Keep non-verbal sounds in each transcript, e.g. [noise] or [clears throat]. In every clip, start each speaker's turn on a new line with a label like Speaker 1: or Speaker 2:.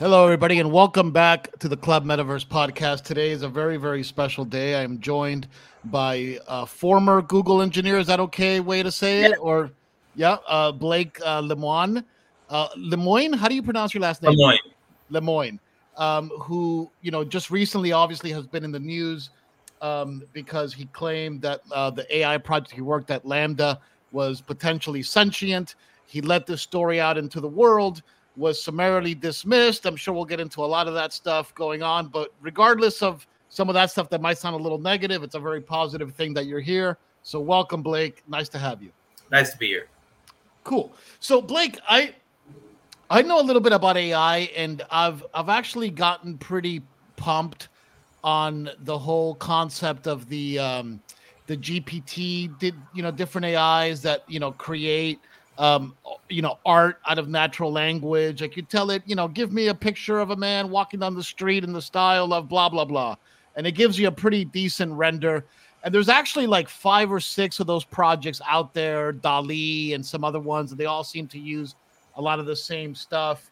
Speaker 1: Hello, everybody, and welcome back to the Club Metaverse podcast. Today is a very, very special day. I am joined by uh, former Google engineer. Is that okay way to say it?
Speaker 2: Yeah.
Speaker 1: Or, yeah, uh, Blake uh, Lemoine. Uh, Lemoine, how do you pronounce your last name?
Speaker 2: Lemoyne.
Speaker 1: Lemoyne, um, who you know just recently obviously has been in the news um, because he claimed that uh, the AI project he worked at LaMDA was potentially sentient. He let this story out into the world, was summarily dismissed. I'm sure we'll get into a lot of that stuff going on, but regardless of some of that stuff that might sound a little negative, it's a very positive thing that you're here. So welcome, Blake. Nice to have you.
Speaker 2: Nice to be here.
Speaker 1: Cool. So Blake, I I know a little bit about AI and I've I've actually gotten pretty pumped on the whole concept of the um the GPT did you know different AIs that you know create um you know art out of natural language. Like you tell it, you know, give me a picture of a man walking down the street in the style of blah blah blah. And it gives you a pretty decent render. And there's actually like five or six of those projects out there, DALL-E and some other ones, and they all seem to use a lot of the same stuff.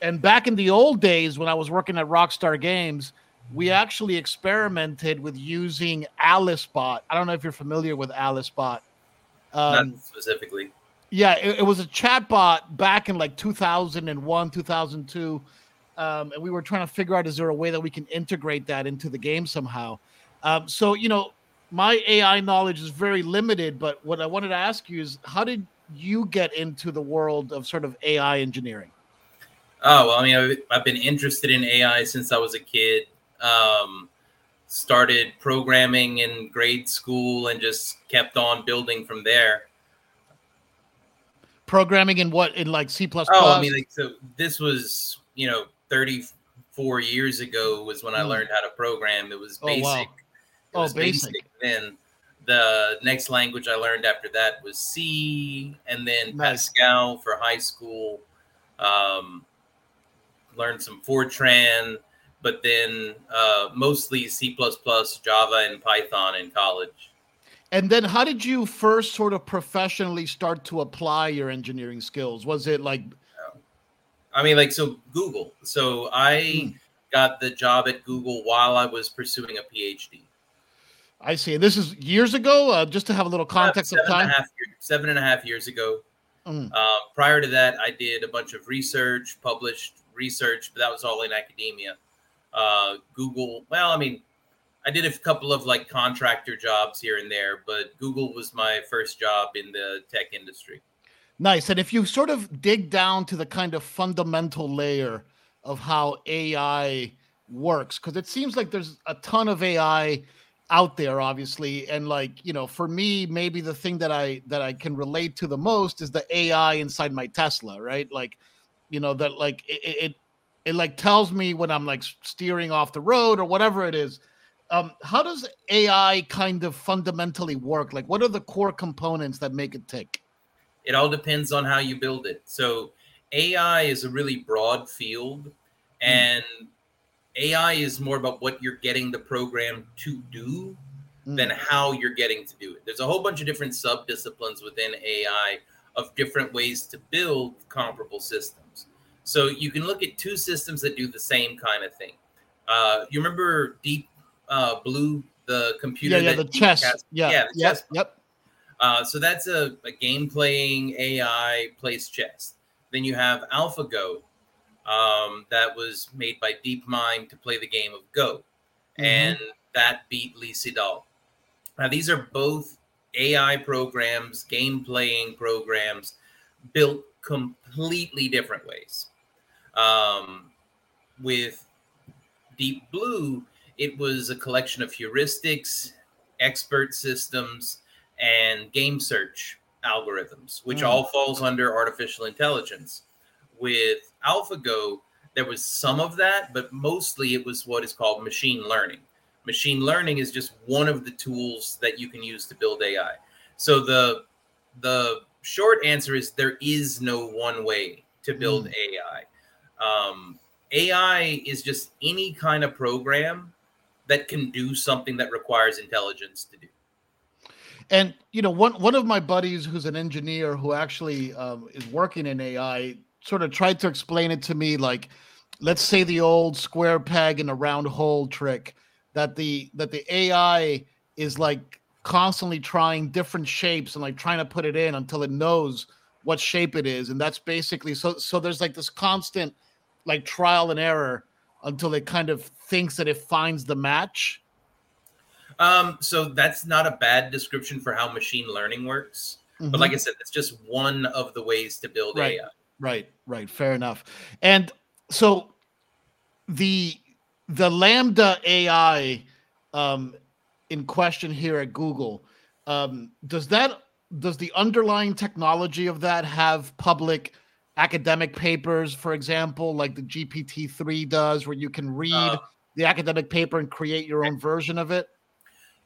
Speaker 1: And back in the old days when I was working at Rockstar Games, we actually experimented with using AliceBot. I don't know if you're familiar with AliceBot. Um,
Speaker 2: Not specifically.
Speaker 1: Yeah, it, it was a chatbot back in like 2001, 2002. Um, and we were trying to figure out is there a way that we can integrate that into the game somehow? Um, so, you know, my AI knowledge is very limited, but what I wanted to ask you is how did you get into the world of sort of AI engineering?
Speaker 2: Oh, well, I mean, I've, I've been interested in AI since I was a kid. Um, started programming in grade school and just kept on building from there.
Speaker 1: Programming in what in like C plus?
Speaker 2: Oh, I mean, like, so this was, you know, 34 years ago was when I
Speaker 1: Hmm.
Speaker 2: learned how to program. It was
Speaker 1: Oh,
Speaker 2: basic.
Speaker 1: wow.
Speaker 2: It
Speaker 1: Oh,
Speaker 2: was
Speaker 1: basic.
Speaker 2: Then the next language I learned after that was C, and then
Speaker 1: Nice.
Speaker 2: Pascal for high school. Um, learned some Fortran, but then uh, mostly C++, plus, Java, and Python in college.
Speaker 1: And then how did you first sort of professionally start to apply your engineering skills? Was it like
Speaker 2: I mean, like, so Google. So I
Speaker 1: Hmm.
Speaker 2: got the job at Google while I was pursuing a PhD.
Speaker 1: I see. This is years ago, uh, just to have a little context of
Speaker 2: Seven and a
Speaker 1: time.
Speaker 2: half year- seven and a half years ago.
Speaker 1: Mm.
Speaker 2: Uh, prior to that, I did a bunch of research, published research, but that was all in academia. Uh, Google, well, I mean, I did a couple of like contractor jobs here and there, but Google was my first job in the tech industry.
Speaker 1: Nice. And if you sort of dig down to the kind of fundamental layer of how AI works, because it seems like there's a ton of AI out there, obviously. And like, you know, for me, maybe the thing that I that I can relate to the most is the AI inside my Tesla, right? Like, you know, that like it it, it, like tells me when I'm like steering off the road or whatever it is. Um, how does AI kind of fundamentally work? Like, what are the core components that make it tick?
Speaker 2: It all depends on how you build it. So AI is a really broad field, and AI is more about what you're getting the program to do
Speaker 1: Mm.
Speaker 2: than how you're getting to do it. There's a whole bunch of different subdisciplines within AI of different ways to build comparable systems. So you can look at two systems that do the same kind of thing. Uh, you remember Deep uh, Blue, the computer?
Speaker 1: yeah, yeah, the chess. Yeah,
Speaker 2: yeah, the
Speaker 1: yep,
Speaker 2: chess
Speaker 1: yep.
Speaker 2: uh, so that's a, a game playing AI plays chess. Then you have AlphaGo, um, that was made by DeepMind to play the game of Go,
Speaker 1: Mhm.
Speaker 2: and that beat Lee Sedol. Now these are both AI programs, game playing programs, built completely different ways. Um, with Deep Blue, it was a collection of heuristics, expert systems, and game search algorithms, which
Speaker 1: Mm.
Speaker 2: all falls under artificial intelligence. With AlphaGo, there was some of that, but mostly it was what is called machine learning. Machine learning is just one of the tools that you can use to build AI. So the the short answer is there is no one way to build AI. Um, AI is just any kind of program that can do something that requires intelligence to do.
Speaker 1: And you know, one one of my buddies who's an engineer who actually um, is working in AI sort of tried to explain it to me like let's say the old square peg in a round hole trick that the that the AI is like constantly trying different shapes and like trying to put it in until it knows what shape it is and that's basically so so there's like this constant like trial and error until it kind of thinks that it finds the match?
Speaker 2: Um so that's not a bad description for how machine learning works. Mm-hmm. but like i said it's just one of the ways to build
Speaker 1: right.
Speaker 2: ai
Speaker 1: right. Right. Fair enough. And so the the LaMDA ai um in question here at google um does that does the underlying technology of that have public academic papers, for example, like the GPT-3 does, where you can read uh, the academic paper and create your own version of it?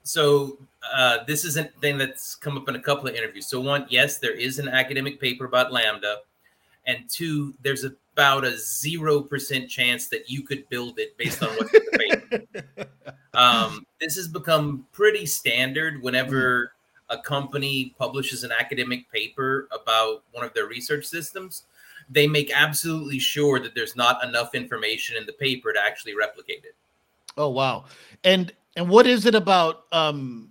Speaker 2: So uh, this is a thing that's come up in a couple of interviews. So one, yes, there is an academic paper about LaMDA, and two, there's about a zero percent chance that you could build it based on what's in the paper. [laughs] Um, this has become pretty standard whenever. Mm a company publishes an academic paper about one of their research systems, they make absolutely sure that there's not enough information in the paper to actually replicate it.
Speaker 1: Oh wow. And and what is it about um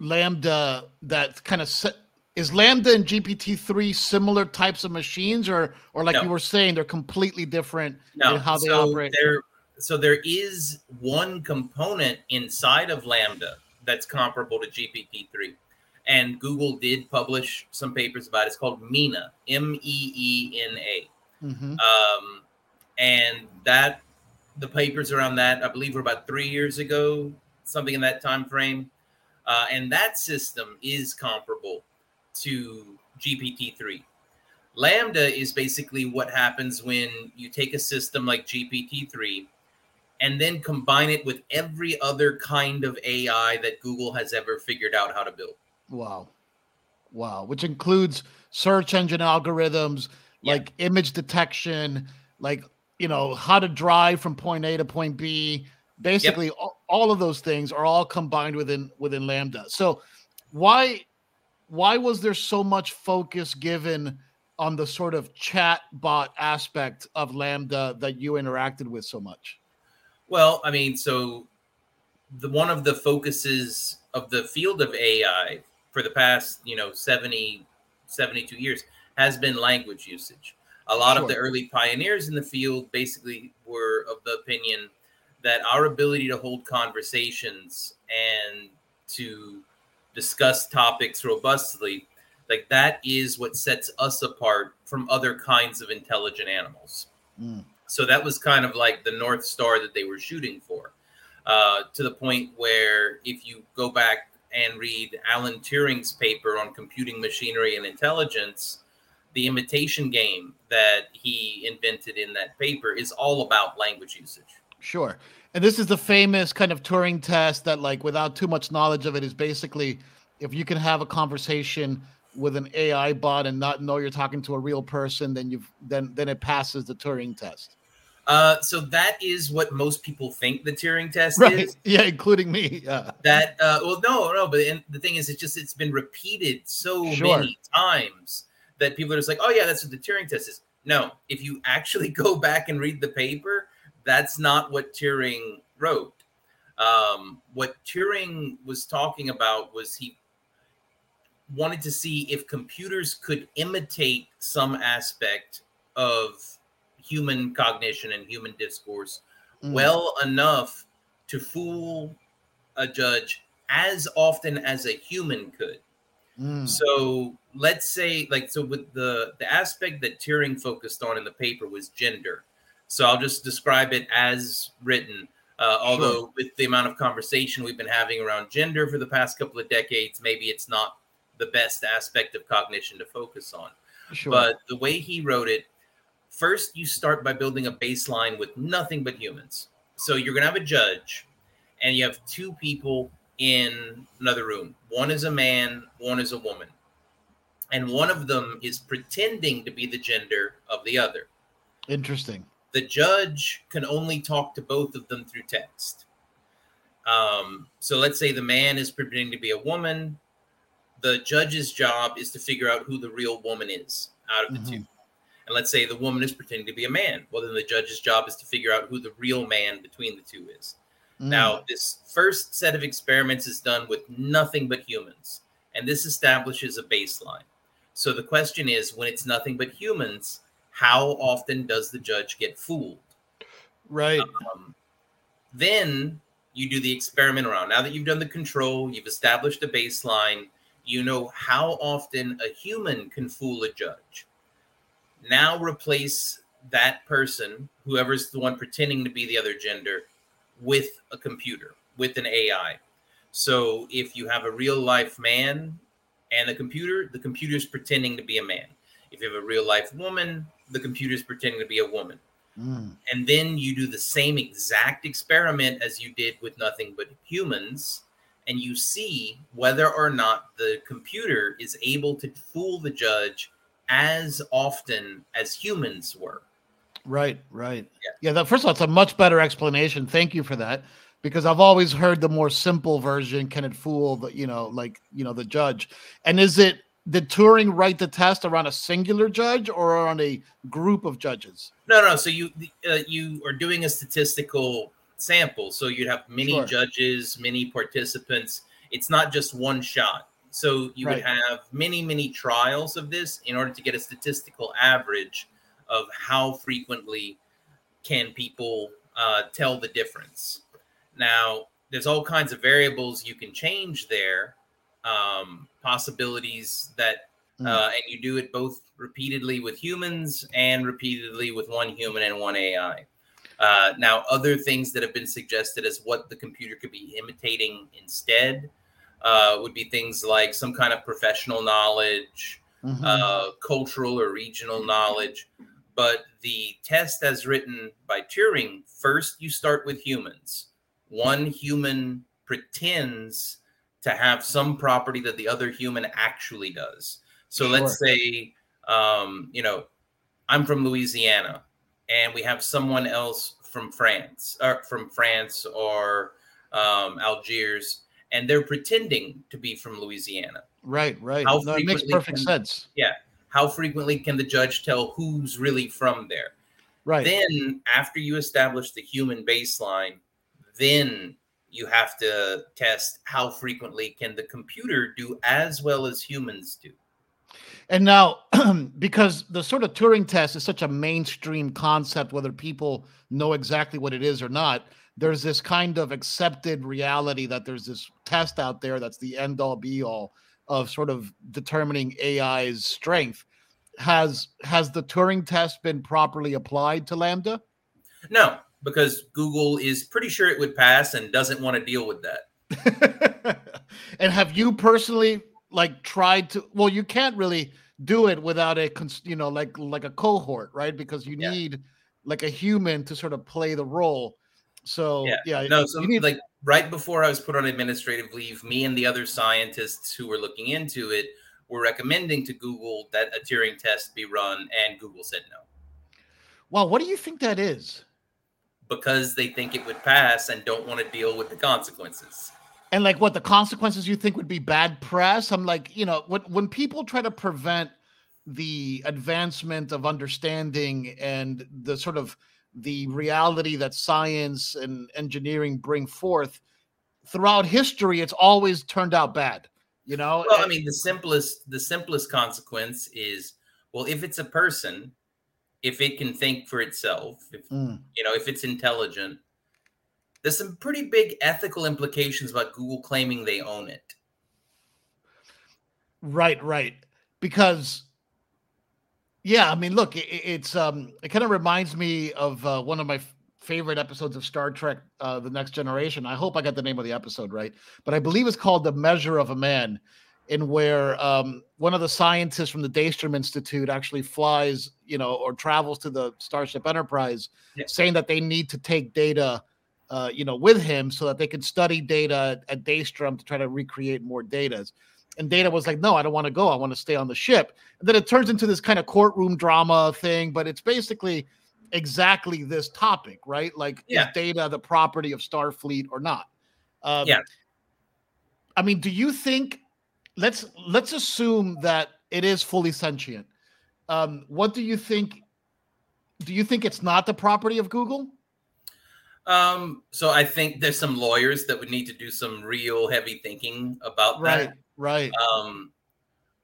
Speaker 1: LaMDA that kind of set is LaMDA and GPT-3 similar types of machines or or like no. you were saying they're completely different no. in how they so operate?
Speaker 2: There, so there is one component inside of LaMDA that's comparable to GPT-3 and Google did publish some papers about it. It's called Meena, M E E N A. Mm-hmm. Um, and that the papers around that, I believe, were about three years ago, something in that time frame. Uh, and that system is comparable to GPT-3. LaMDA is basically what happens when you take a system like GPT-3 and then combine it with every other kind of AI that Google has ever figured out how to build.
Speaker 1: Wow. Wow. Which includes search engine algorithms, yeah. like image detection, like, you know, how to drive from point A to point B. Basically, yep. all, all of those things are all combined within within LaMDA. So why why was there so much focus given on the sort of chat bot aspect of LaMDA that you interacted with so much?
Speaker 2: Well, I mean, so the one of the focuses of the field of AI for the past, you know, 70, 72 years has been language usage. A lot sure. of the early pioneers in the field basically were of the opinion that our ability to hold conversations and to discuss topics robustly, like that is what sets us apart from other kinds of intelligent animals. Mm. So that was kind of like the North Star that they were shooting for. Uh, to the point where if you go back and read Alan Turing's paper on computing machinery and intelligence, the imitation game that he invented in that paper is all about language usage.
Speaker 1: Sure. And this is the famous kind of Turing test that, like, without too much knowledge of it, is basically if you can have a conversation with an AI bot and not know you're talking to a real person, then you've then then it passes the Turing test.
Speaker 2: Uh, so that is what most people think the Turing test
Speaker 1: right.
Speaker 2: is. [laughs]
Speaker 1: Yeah, including me. Yeah.
Speaker 2: That uh, well, no, no, but the thing is, it's just it's been repeated so sure. many times that people are just like, oh yeah, that's what the Turing test is. No, if you actually [laughs] go back and read the paper, that's not what Turing wrote. Um, what Turing was talking about was he wanted to see if computers could imitate some aspect of human cognition and human discourse mm. well enough to fool a judge as often as a human could. Mm. So let's say, like, so with the the aspect that Turing focused on in the paper was gender. So I'll just describe it as written. Uh, although sure. with the amount of conversation we've been having around gender for the past couple of decades, maybe it's not the best aspect of cognition to focus on. Sure. But the way he wrote it, First, you start by building a baseline with nothing but humans. So you're going to have a judge, and you have two people in another room. One is a man, one is a woman. And one of them is pretending to be the gender of the other.
Speaker 1: Interesting.
Speaker 2: The judge can only talk to both of them through text. Um, so let's say the man is pretending to be a woman. The judge's job is to figure out who the real woman is out of the mm-hmm. two And let's say the woman is pretending to be a man. Well, then the judge's job is to figure out who the real man between the two is. Mm. Now, this first set of experiments is done with nothing but humans, and this establishes a baseline. So the question is when it's nothing but humans, how often does the judge get fooled?
Speaker 1: Right. Um,
Speaker 2: then you do the experiment around. Now that you've done the control, you've established a baseline, you know how often a human can fool a judge. Now replace that person, whoever's the one pretending to be the other gender, with a computer, with an AI. So if you have a real life man and a computer, the computer's pretending to be a man. If you have a real life woman, the computer's pretending to be a woman. Mm. And then you do the same exact experiment as you did with nothing but humans, and you see whether or not the computer is able to fool the judge as often as humans were.
Speaker 1: Right, right. Yeah. yeah that, first of all, it's a much better explanation. Thank you for that. Because I've always heard the more simple version. Can it fool the, you know, like, you know, the judge? And is it did Turing write the test around a singular judge or on a group of judges?
Speaker 2: No, no. So you uh, you are doing a statistical sample. So you'd have many sure. judges, many participants. It's not just one shot. So you right. would have many, many trials of this in order to get a statistical average of how frequently can people uh, tell the difference. Now, there's all kinds of variables you can change there, um, possibilities that, mm. uh, and you do it both repeatedly with humans and repeatedly with one human and one AI. Uh, now, other things that have been suggested as what the computer could be imitating instead uh, would be things like some kind of professional knowledge, mm-hmm. uh, cultural or regional knowledge. But the test, as written by Turing, first you start with humans. One human pretends to have some property that the other human actually does. So sure. let's say, um, you know, I'm from Louisiana and we have someone else from France or from France or um, Algiers, and they're pretending to be from Louisiana.
Speaker 1: Right, right. How no, it makes perfect
Speaker 2: can,
Speaker 1: sense.
Speaker 2: Yeah. How frequently can the judge tell who's really from there?
Speaker 1: Right.
Speaker 2: Then, after you establish the human baseline, then you have to test how frequently can the computer do as well as humans do.
Speaker 1: And now, [clears throat] because the sort of Turing test is such a mainstream concept, whether people know exactly what it is or not, there's this kind of accepted reality that there's this test out there that's the end all be all of sort of determining AI's strength. Has has the Turing test been properly applied to LaMDA?
Speaker 2: No, because Google is pretty sure it would pass and doesn't want to deal with that. [laughs]
Speaker 1: and have you personally like tried to well you can't really do it without a you know like like a cohort right because you yeah. need like a human to sort of play the role so yeah, yeah
Speaker 2: no so need, like right before i was put on administrative leave me and the other scientists who were looking into it were recommending to google that a turing test be run and google said no.
Speaker 1: Well what do you think that is?
Speaker 2: Because they think it would pass and don't want to deal with the consequences.
Speaker 1: And like what the consequences you think would be bad press? I'm like you know when when people try to prevent the advancement of understanding and the sort of the reality that science and engineering bring forth throughout history it's always turned out bad you know
Speaker 2: well i mean the simplest the simplest consequence is well if it's a person if it can think for itself if mm. you know if it's intelligent there's some pretty big ethical implications about Google claiming they own it.
Speaker 1: Right, right. Because yeah, I mean, look, it, it's um it kind of reminds me of uh, one of my f- favorite episodes of Star Trek uh, the Next Generation. I hope I got the name of the episode right, but I believe it's called The Measure of a Man in where um, one of the scientists from the Daystrom Institute actually flies, you know, or travels to the Starship Enterprise, yeah. saying that they need to take data uh, you know, with him so that they can study data at Daystrom to try to recreate more data. And Data was like, no, I don't want to go. I want to stay on the ship. And then it turns into this kind of courtroom drama thing, but it's basically exactly this topic, right? Like, yeah. is Data the property of Starfleet or not?
Speaker 2: Um, yeah.
Speaker 1: I mean, do you think? Let's let's assume that it is fully sentient. Um, what do you think? Do you think it's not the property of Google?
Speaker 2: Um, so I think there's some lawyers that would need to do some real heavy thinking about
Speaker 1: right,
Speaker 2: that.
Speaker 1: Right.
Speaker 2: Um,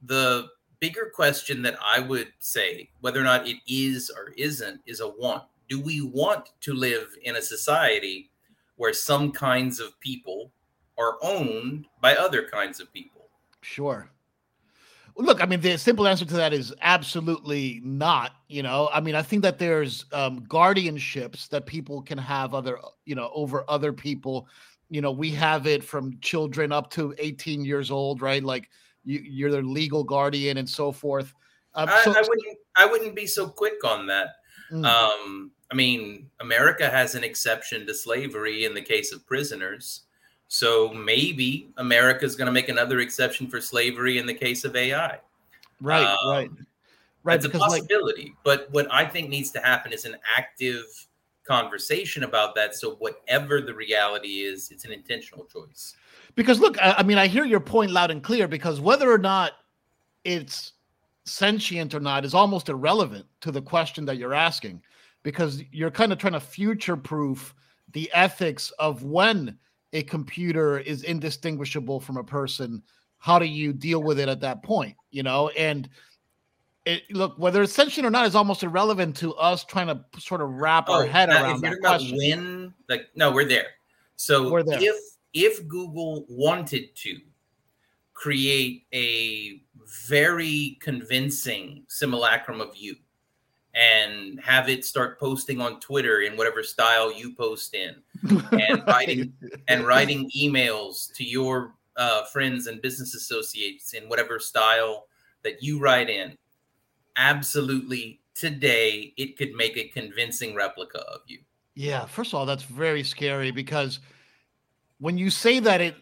Speaker 2: the bigger question that I would say, whether or not it is or isn't, is a want. Do we want to live in a society where some kinds of people are owned by other kinds of people?
Speaker 1: Sure. Look, I mean, the simple answer to that is absolutely not. You know, I mean, I think that there's um, guardianships that people can have other, you know, over other people. You know, we have it from children up to 18 years old, right? Like you, are their legal guardian and so forth.
Speaker 2: Um, I, so, I, wouldn't. I wouldn't be so quick on that. Mm. Um, I mean, America has an exception to slavery in the case of prisoners. So maybe America is going to make another exception for slavery in the case of AI.
Speaker 1: Right, um, right,
Speaker 2: right. It's a possibility, like, but what I think needs to happen is an active conversation about that. So whatever the reality is, it's an intentional choice.
Speaker 1: Because look, I, I mean, I hear your point loud and clear. Because whether or not it's sentient or not is almost irrelevant to the question that you're asking, because you're kind of trying to future proof the ethics of when a computer is indistinguishable from a person how do you deal with it at that point you know and it, look whether it's sentient or not is almost irrelevant to us trying to sort of wrap oh, our head around that question.
Speaker 2: when like no we're there so we're there. if if google wanted to create a very convincing simulacrum of you and have it start posting on Twitter in whatever style you post in, [laughs] and writing and writing emails to your uh, friends and business associates in whatever style that you write in. Absolutely, today it could make a convincing replica of you.
Speaker 1: Yeah, first of all, that's very scary because when you say that, it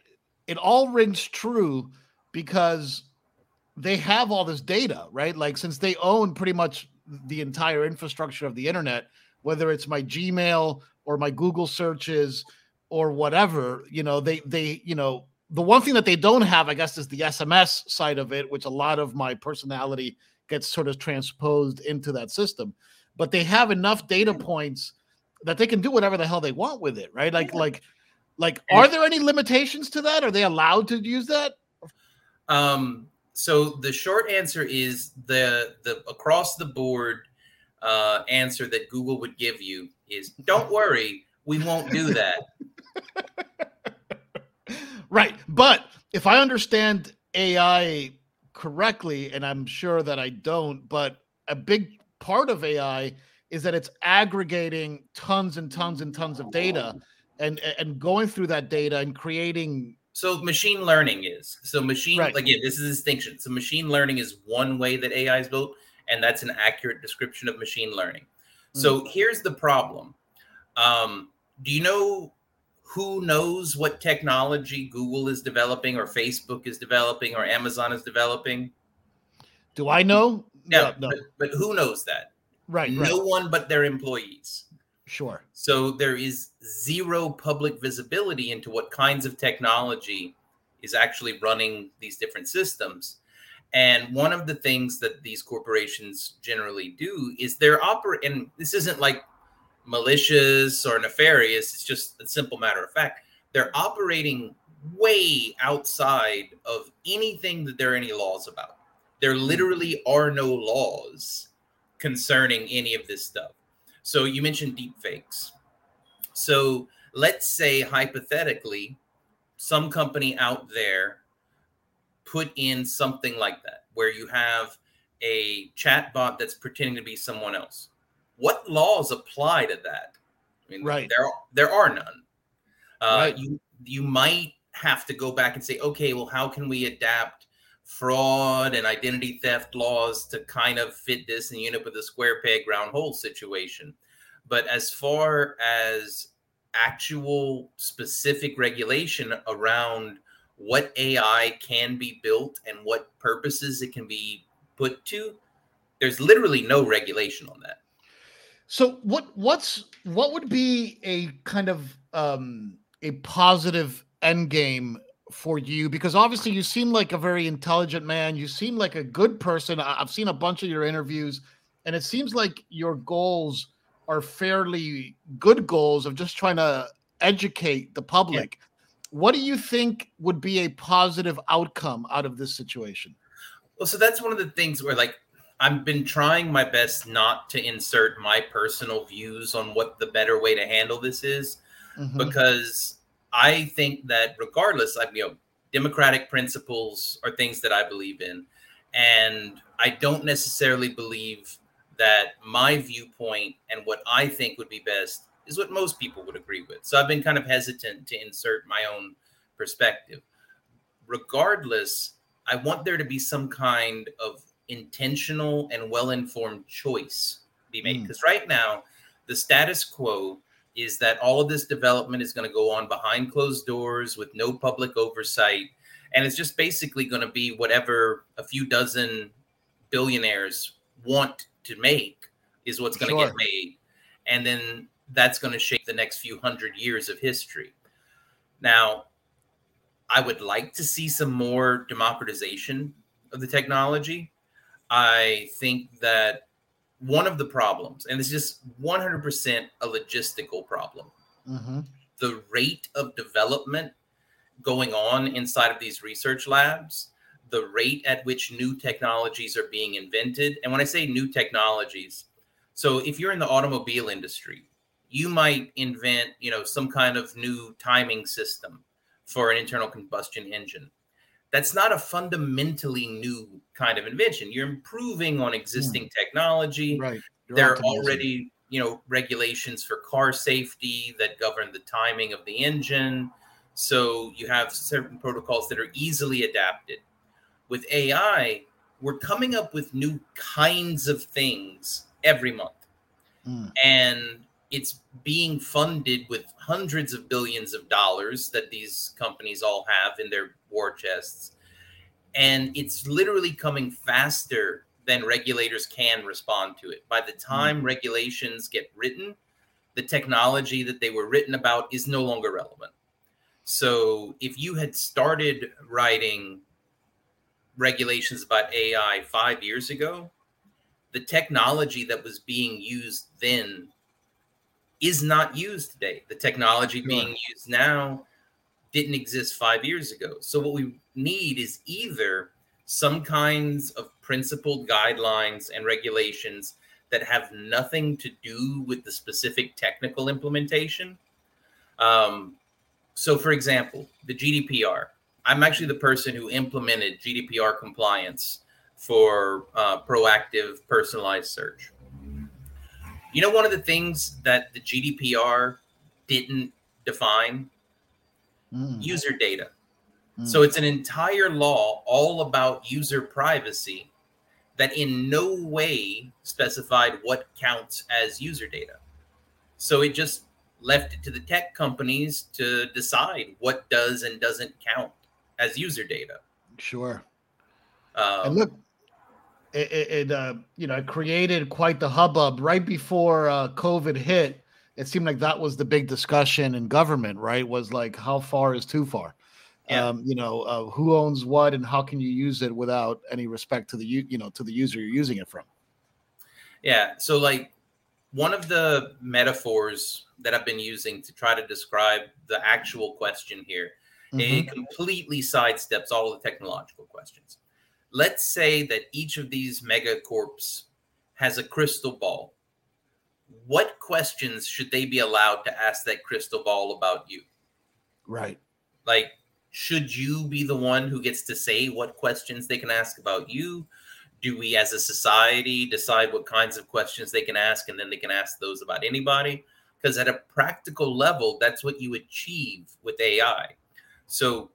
Speaker 1: it all rings true because they have all this data, right? Like since they own pretty much the entire infrastructure of the internet, whether it's my Gmail or my Google searches or whatever, you know, they they, you know, the one thing that they don't have, I guess, is the SMS side of it, which a lot of my personality gets sort of transposed into that system. But they have enough data points that they can do whatever the hell they want with it, right? Like, like, like, are there any limitations to that? Are they allowed to use that?
Speaker 2: Um, so the short answer is the the across the board uh, answer that Google would give you is don't worry, we won't do that. [laughs]
Speaker 1: right, but if I understand AI correctly, and I'm sure that I don't, but a big part of AI is that it's aggregating tons and tons and tons of data and and going through that data and creating
Speaker 2: so machine learning is so machine right. again this is a distinction so machine learning is one way that ai is built and that's an accurate description of machine learning mm. so here's the problem um, do you know who knows what technology google is developing or facebook is developing or amazon is developing
Speaker 1: do i know
Speaker 2: no, no, no. But, but who knows that
Speaker 1: right
Speaker 2: no
Speaker 1: right.
Speaker 2: one but their employees
Speaker 1: Sure.
Speaker 2: So there is zero public visibility into what kinds of technology is actually running these different systems. And one of the things that these corporations generally do is they're operating, and this isn't like malicious or nefarious, it's just a simple matter of fact. They're operating way outside of anything that there are any laws about. There literally are no laws concerning any of this stuff. So you mentioned deep fakes. So let's say hypothetically, some company out there put in something like that, where you have a chat bot that's pretending to be someone else. What laws apply to that?
Speaker 1: I mean, right.
Speaker 2: there there are none. Uh, right. You you might have to go back and say, okay, well, how can we adapt fraud and identity theft laws to kind of fit this and you end up with a square peg round hole situation. But as far as actual specific regulation around what AI can be built and what purposes it can be put to, there's literally no regulation on that.
Speaker 1: So what what's what would be a kind of um a positive end game for you? Because obviously you seem like a very intelligent man. You seem like a good person. I've seen a bunch of your interviews, and it seems like your goals are fairly good goals of just trying to educate the public. Yeah. What do you think would be a positive outcome out of this situation?
Speaker 2: Well, so that's one of the things where, like, I've been trying my best not to insert my personal views on what the better way to handle this is, mm-hmm. because I think that regardless, I you know, democratic principles are things that I believe in, and I don't necessarily believe that my viewpoint and what I think would be best is what most people would agree with. So I've been kind of hesitant to insert my own perspective. Regardless, I want there to be some kind of intentional and well informed choice be made. Because mm. right now, the status quo is that all of this development is going to go on behind closed doors with no public oversight. And it's just basically going to be whatever a few dozen billionaires want to make is what's going to sure. get made. And then that's going to shape the next few hundred years of history. Now, I would like to see some more democratization of the technology. I think that one of the problems, and it's just 100% a logistical problem, mm-hmm. the rate of development going on inside of these research labs, the rate at which new technologies are being invented. And when I say new technologies, so if you're in the automobile industry, you might invent, you know, some kind of new timing system for an internal combustion engine. That's not a fundamentally new kind of invention. You're improving on existing mm. technology.
Speaker 1: Right.
Speaker 2: You're there are already, you know, regulations for car safety that govern the timing of the engine. So you have certain protocols that are easily adapted. With AI, we're coming up with new kinds of things every month. Mm. And it's being funded with hundreds of billions of dollars that these companies all have in their war chests. And it's literally coming faster than regulators can respond to it. By the time mm-hmm. regulations get written, the technology that they were written about is no longer relevant. So if you had started writing regulations about AI five years ago, the technology that was being used then is not used today. The technology sure. being used now didn't exist five years ago. So what we need is either some kinds of principled guidelines and regulations that have nothing to do with the specific technical implementation. Um, so, for example, the GDPR. I'm actually the person who implemented GDPR compliance for uh, proactive personalized search. You know, one of the things that the GDPR didn't define mm. user data. Mm. So it's an entire law all about user privacy that in no way specified what counts as user data. So it just left it to the tech companies to decide what does and doesn't count as user data.
Speaker 1: Sure. Um, and look, it, it uh, you know created quite the hubbub right before uh, COVID hit. It seemed like that was the big discussion in government, right? Was like how far is too far? Yeah. Um, you know, uh, who owns what and how can you use it without any respect to the you know to the user you're using it from?
Speaker 2: Yeah. So like one of the metaphors that I've been using to try to describe the actual question here, mm-hmm. it completely sidesteps all the technological questions let's say that each of these megacorps has a crystal ball. What questions should they be allowed to ask that crystal ball about you?
Speaker 1: Right.
Speaker 2: Like, should you be the one who gets to say what questions they can ask about you? Do we as a society decide what kinds of questions they can ask and then they can ask those about anybody? Because at a practical level, that's what you achieve with AI. So,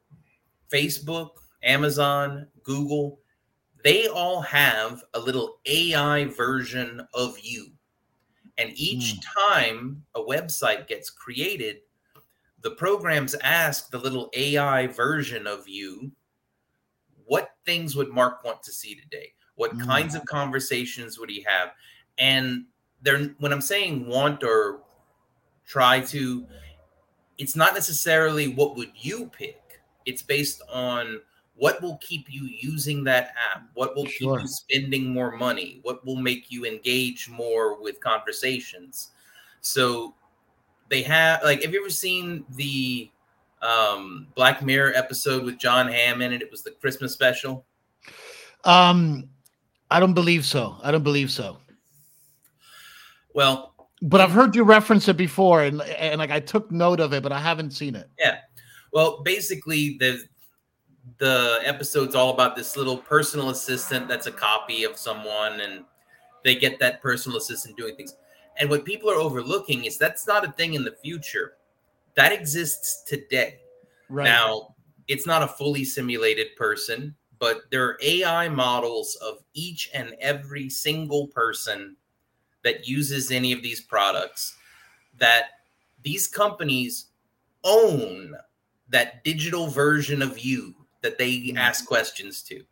Speaker 2: Facebook, Amazon, Google, they all have a little AI version of you. And each mm. time a website gets created, the programs ask the little AI version of you, what things would Mark want to see today? What mm. kinds of conversations would he have? And they're when I'm saying want or try to, it's not necessarily what would you pick, It's based on what will keep you using that app, what will sure. keep you spending more money, what will make you engage more with conversations. So they have like have you ever seen the um Black Mirror episode with John Hammond and it was the Christmas special?
Speaker 1: Um I don't believe so. I don't believe so.
Speaker 2: Well,
Speaker 1: but I've heard you reference it before, and and like I took note of it, but I haven't seen it.
Speaker 2: Yeah, well, basically the the episode's all about this little personal assistant that's a copy of someone, and they get that personal assistant doing things. And what people are overlooking is that's not a thing in the future. That exists today. Right. Now, it's not a fully simulated person, but there are AI models of each and every single person that uses any of these products that these companies own that digital version of you that they mm. ask questions to.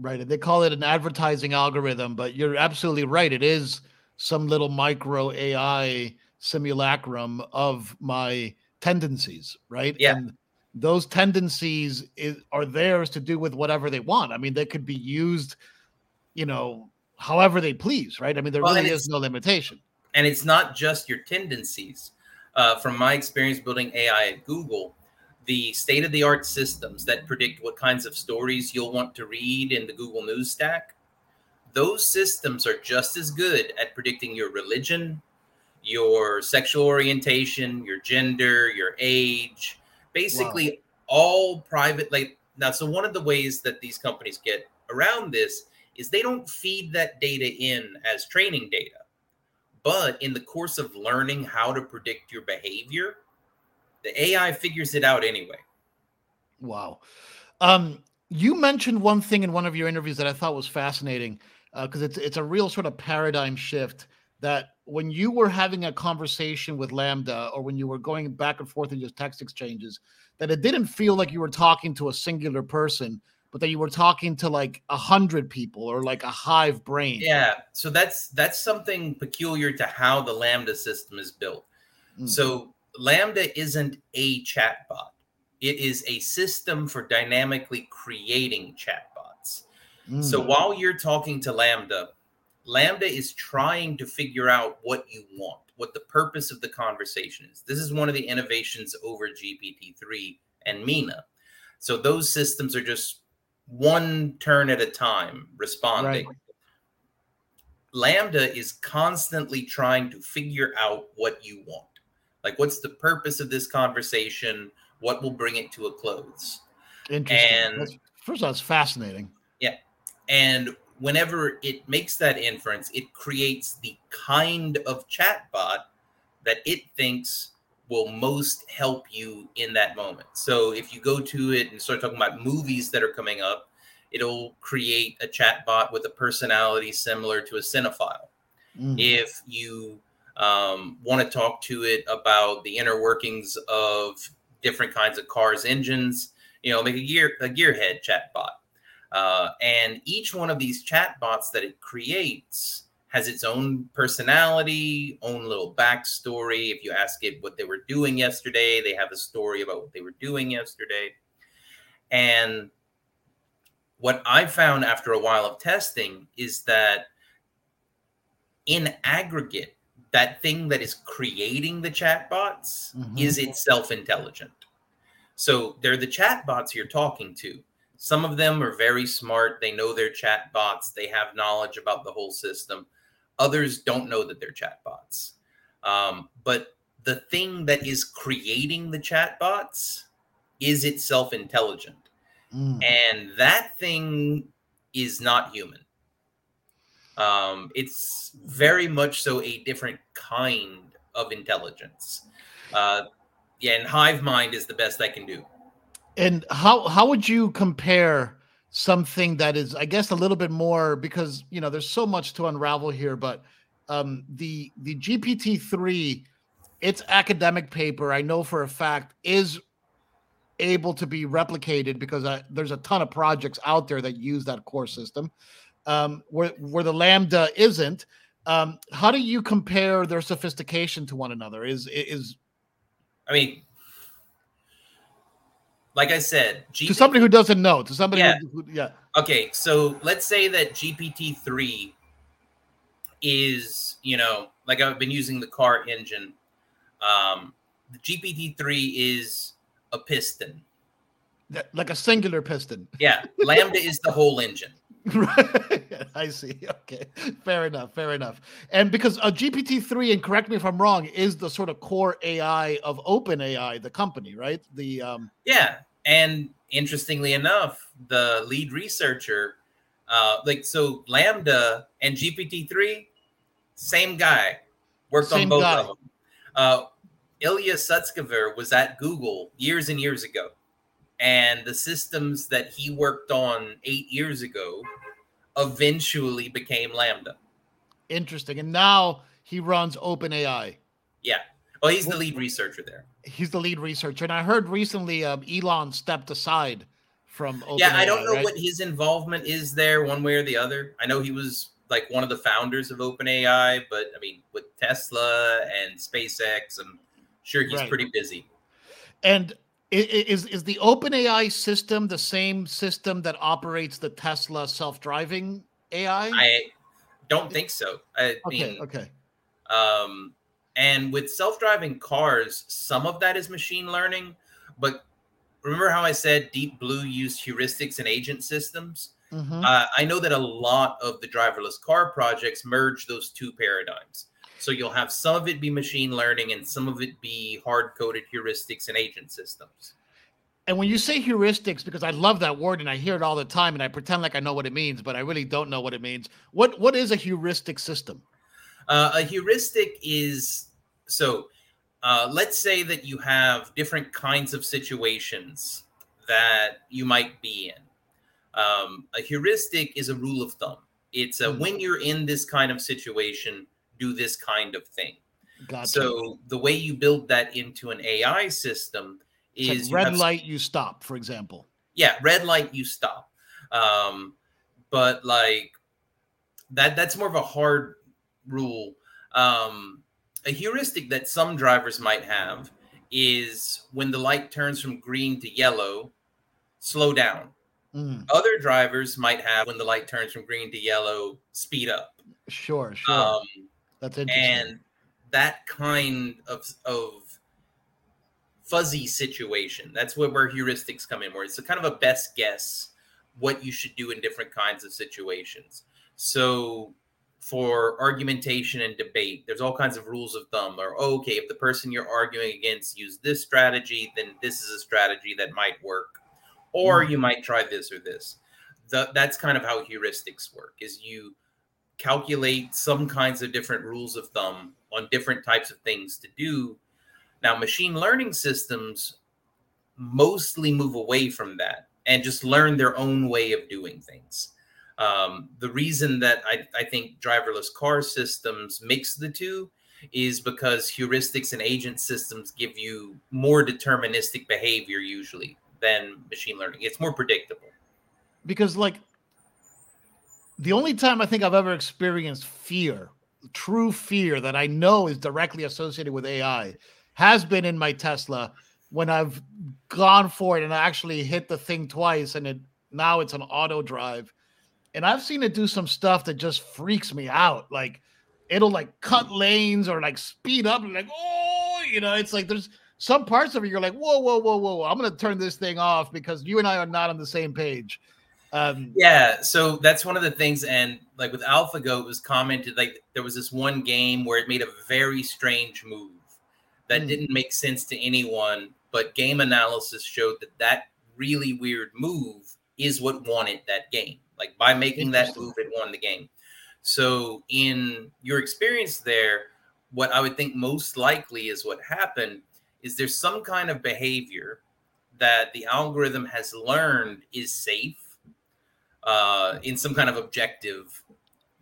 Speaker 1: Right. And they call it an advertising algorithm, but you're absolutely right. It is some little micro AI simulacrum of my tendencies, right?
Speaker 2: Yeah.
Speaker 1: And those tendencies is, are theirs to do with whatever they want. I mean, they could be used, you know, however they please, right? I mean, there well, really is no limitation.
Speaker 2: And it's not just your tendencies. Uh, from my experience building AI at Google, the state of the art systems that predict what kinds of stories you'll want to read in the Google News stack, those systems are just as good at predicting your religion, your sexual orientation, your gender, your age, basically wow. all private. Like now, so one of the ways that these companies get around this is they don't feed that data in as training data. But in the course of learning how to predict your behavior, the AI figures it out anyway.
Speaker 1: Wow. Um, you mentioned one thing in one of your interviews that I thought was fascinating because uh, it's it's a real sort of paradigm shift that when you were having a conversation with LaMDA or when you were going back and forth in your text exchanges, that it didn't feel like you were talking to a singular person, but that you were talking to like a hundred people or like a hive brain.
Speaker 2: Yeah. So that's that's something peculiar to how the LaMDA system is built. Mm-hmm. So LaMDA isn't a chatbot. It is a system for dynamically creating chatbots. Mm-hmm. So while you're talking to LaMDA, LaMDA is trying to figure out what you want, what the purpose of the conversation is. This is one of the innovations over GPT-3 and Meena. So those systems are just one turn at a time responding. Right. LaMDA is constantly trying to figure out what you want. Like, what's the purpose of this conversation? What will bring it to a close?
Speaker 1: Interesting. And that's, first of all, it's fascinating.
Speaker 2: Yeah. And whenever it makes that inference, it creates the kind of chatbot that it thinks will most help you in that moment. So if you go to it and start talking about movies that are coming up, it'll create a chat bot with a personality similar to a cinephile. Mm. If you um, want to talk to it about the inner workings of different kinds of cars, engines, you know, make a gear a gearhead chatbot. Uh, and each one of these chatbots that it creates has its own personality, own little backstory. If you ask it what they were doing yesterday, they have a story about what they were doing yesterday. And what I found after a while of testing is that in aggregate, that thing that is creating the chatbots mm-hmm. is itself intelligent. So they're the chatbots you're talking to. Some of them are very smart. They know they're chatbots. They have knowledge about the whole system. Others don't know that they're chatbots. Um, but the thing that is creating the chatbots is itself intelligent. Mm. And that thing is not human. Um, it's very much so a different kind of intelligence. Uh, yeah, and hive mind is the best I can do.
Speaker 1: And how how would you compare something that is, I guess, a little bit more because you know there's so much to unravel here, but um, the the GPT three, its academic paper, I know for a fact, is able to be replicated because I, there's a ton of projects out there that use that core system. Um, where where the LaMDA isn't, um, how do you compare their sophistication to one another? Is is
Speaker 2: I mean, like I said,
Speaker 1: GPT- to somebody who doesn't know, to somebody,
Speaker 2: yeah.
Speaker 1: Who, who, yeah.
Speaker 2: Okay, so let's say that GPT three is, you know, like I've been using the car engine. Um, the GPT three is a piston,
Speaker 1: like a singular piston.
Speaker 2: Yeah, LaMDA is the whole engine. [laughs]
Speaker 1: Right. I see. Okay. Fair enough. Fair enough. And because a uh, GPT-3, and correct me if I'm wrong, is the sort of core AI of OpenAI, the company, right? The um
Speaker 2: Yeah. And interestingly enough, the lead researcher, uh, like so LaMDA and GPT-3, same guy, worked same on both guy. of them. Uh, Ilya Sutskever was at Google years and years ago and the systems that he worked on eight years ago eventually became LaMDA.
Speaker 1: Interesting. And now he runs OpenAI.
Speaker 2: Yeah. Well, he's the lead researcher there.
Speaker 1: He's the lead researcher. And I heard recently um, Elon stepped aside from
Speaker 2: OpenAI. Yeah, I don't know right? what his involvement is there, one way or the other. I know he was like one of the founders of OpenAI, but I mean, with Tesla and SpaceX, I'm sure he's right. pretty busy.
Speaker 1: And is is the OpenAI system the same system that operates the Tesla self-driving AI?
Speaker 2: I don't think so. I
Speaker 1: okay,
Speaker 2: mean,
Speaker 1: okay.
Speaker 2: Um, and with self-driving cars, some of that is machine learning, but remember how I said Deep Blue used heuristics and agent systems? Mm-hmm. Uh, I know that a lot of the driverless car projects merge those two paradigms. So you'll have some of it be machine learning and some of it be hard coded heuristics and agent systems.
Speaker 1: And when you say heuristics, because I love that word and I hear it all the time and I pretend like I know what it means, but I really don't know what it means. What what is a heuristic system?
Speaker 2: Uh, a heuristic is so uh, let's say that you have different kinds of situations that you might be in. Um, a heuristic is a rule of thumb. It's a, mm-hmm. when you're in this kind of situation, do this kind of thing. Gotcha. So the way you build that into an AI system is
Speaker 1: like red light, you stop, for example.
Speaker 2: Yeah, red light, you stop. Um, but like that, that's more of a hard rule. Um, a heuristic that some drivers might have is when the light turns from green to yellow, slow down. Mm. Other drivers might have when the light turns from green to yellow, speed up.
Speaker 1: Sure, sure. Um, that's interesting.
Speaker 2: And that kind of of fuzzy situation. That's where, where heuristics come in, where it's a kind of a best guess what you should do in different kinds of situations. So for argumentation and debate, there's all kinds of rules of thumb. Or oh, okay, if the person you're arguing against use this strategy, then this is a strategy that might work, or mm-hmm. you might try this or this. The, that's kind of how heuristics work. Is you calculate some kinds of different rules of thumb on different types of things to do. Now, machine learning systems mostly move away from that and just learn their own way of doing things. Um, the reason that I, I think driverless car systems mix the two is because heuristics and agent systems give you more deterministic behavior usually than machine learning. It's more predictable.
Speaker 1: Because, like, the only time I think I've ever experienced fear, true fear that I know is directly associated with AI, has been in my Tesla when I've gone for it and I actually hit the thing twice and it now it's an auto drive. And I've seen it do some stuff that just freaks me out. Like it'll like cut lanes or like speed up and like, oh, you know, it's like there's some parts of it you're like, whoa, whoa, whoa, whoa, I'm gonna turn this thing off because you and I are not on the same page.
Speaker 2: Um, yeah, so that's one of the things, and like with AlphaGo, it was commented like there was this one game where it made a very strange move that mm. didn't make sense to anyone, but game analysis showed that that really weird move is what won it that game. Like by making that move, it won the game. So in your experience there, what I would think most likely is what happened is there's some kind of behavior that the algorithm has learned is safe uh, in some kind of objective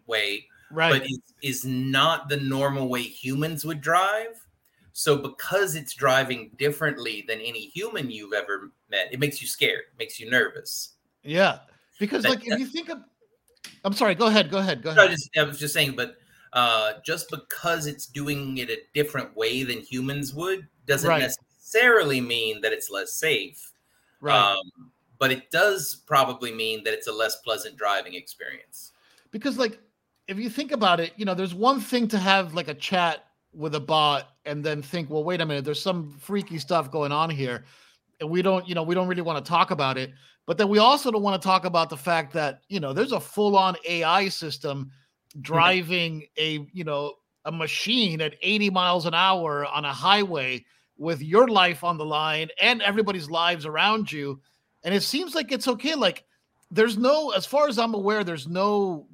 Speaker 2: way,
Speaker 1: right?
Speaker 2: But it is not the normal way humans would drive. So because it's driving differently than any human you've ever met, it makes you scared, makes you nervous.
Speaker 1: Yeah, because like if you think of, I'm sorry, go ahead, go ahead, go ahead.
Speaker 2: I, just, I was just saying, but uh, just because it's doing it a different way than humans would doesn't right. necessarily mean that it's less safe.
Speaker 1: Right.
Speaker 2: Um, but it does probably mean that it's a less pleasant driving experience.
Speaker 1: because like if you think about it you know there's one thing to have like a chat with a bot and then think well wait a minute there's some freaky stuff going on here and we don't you know we don't really want to talk about it but then we also don't want to talk about the fact that you know there's a full-on ai system [laughs] driving a you know a machine at 80 miles an hour on a highway with your life on the line and everybody's lives around you and it seems like it's okay like there's no as far as i'm aware there's no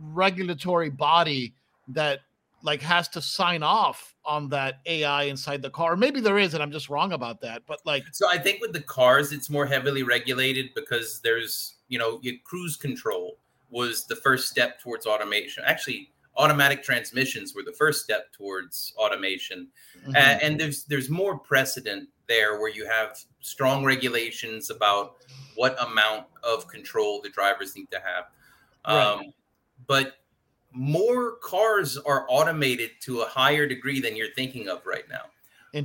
Speaker 1: regulatory body that like has to sign off on that ai inside the car maybe there is and i'm just wrong about that but like
Speaker 2: So I think with the cars, it's more heavily regulated because there's, you know, your cruise control was the first step towards automation. Actually, automatic transmissions were the first step towards automation.
Speaker 1: mhm,
Speaker 2: A- and there's there's more precedent there where you have strong regulations about what amount of control the drivers need to have.
Speaker 1: Right.
Speaker 2: Um, but more cars are automated to a higher degree than you're thinking of right now.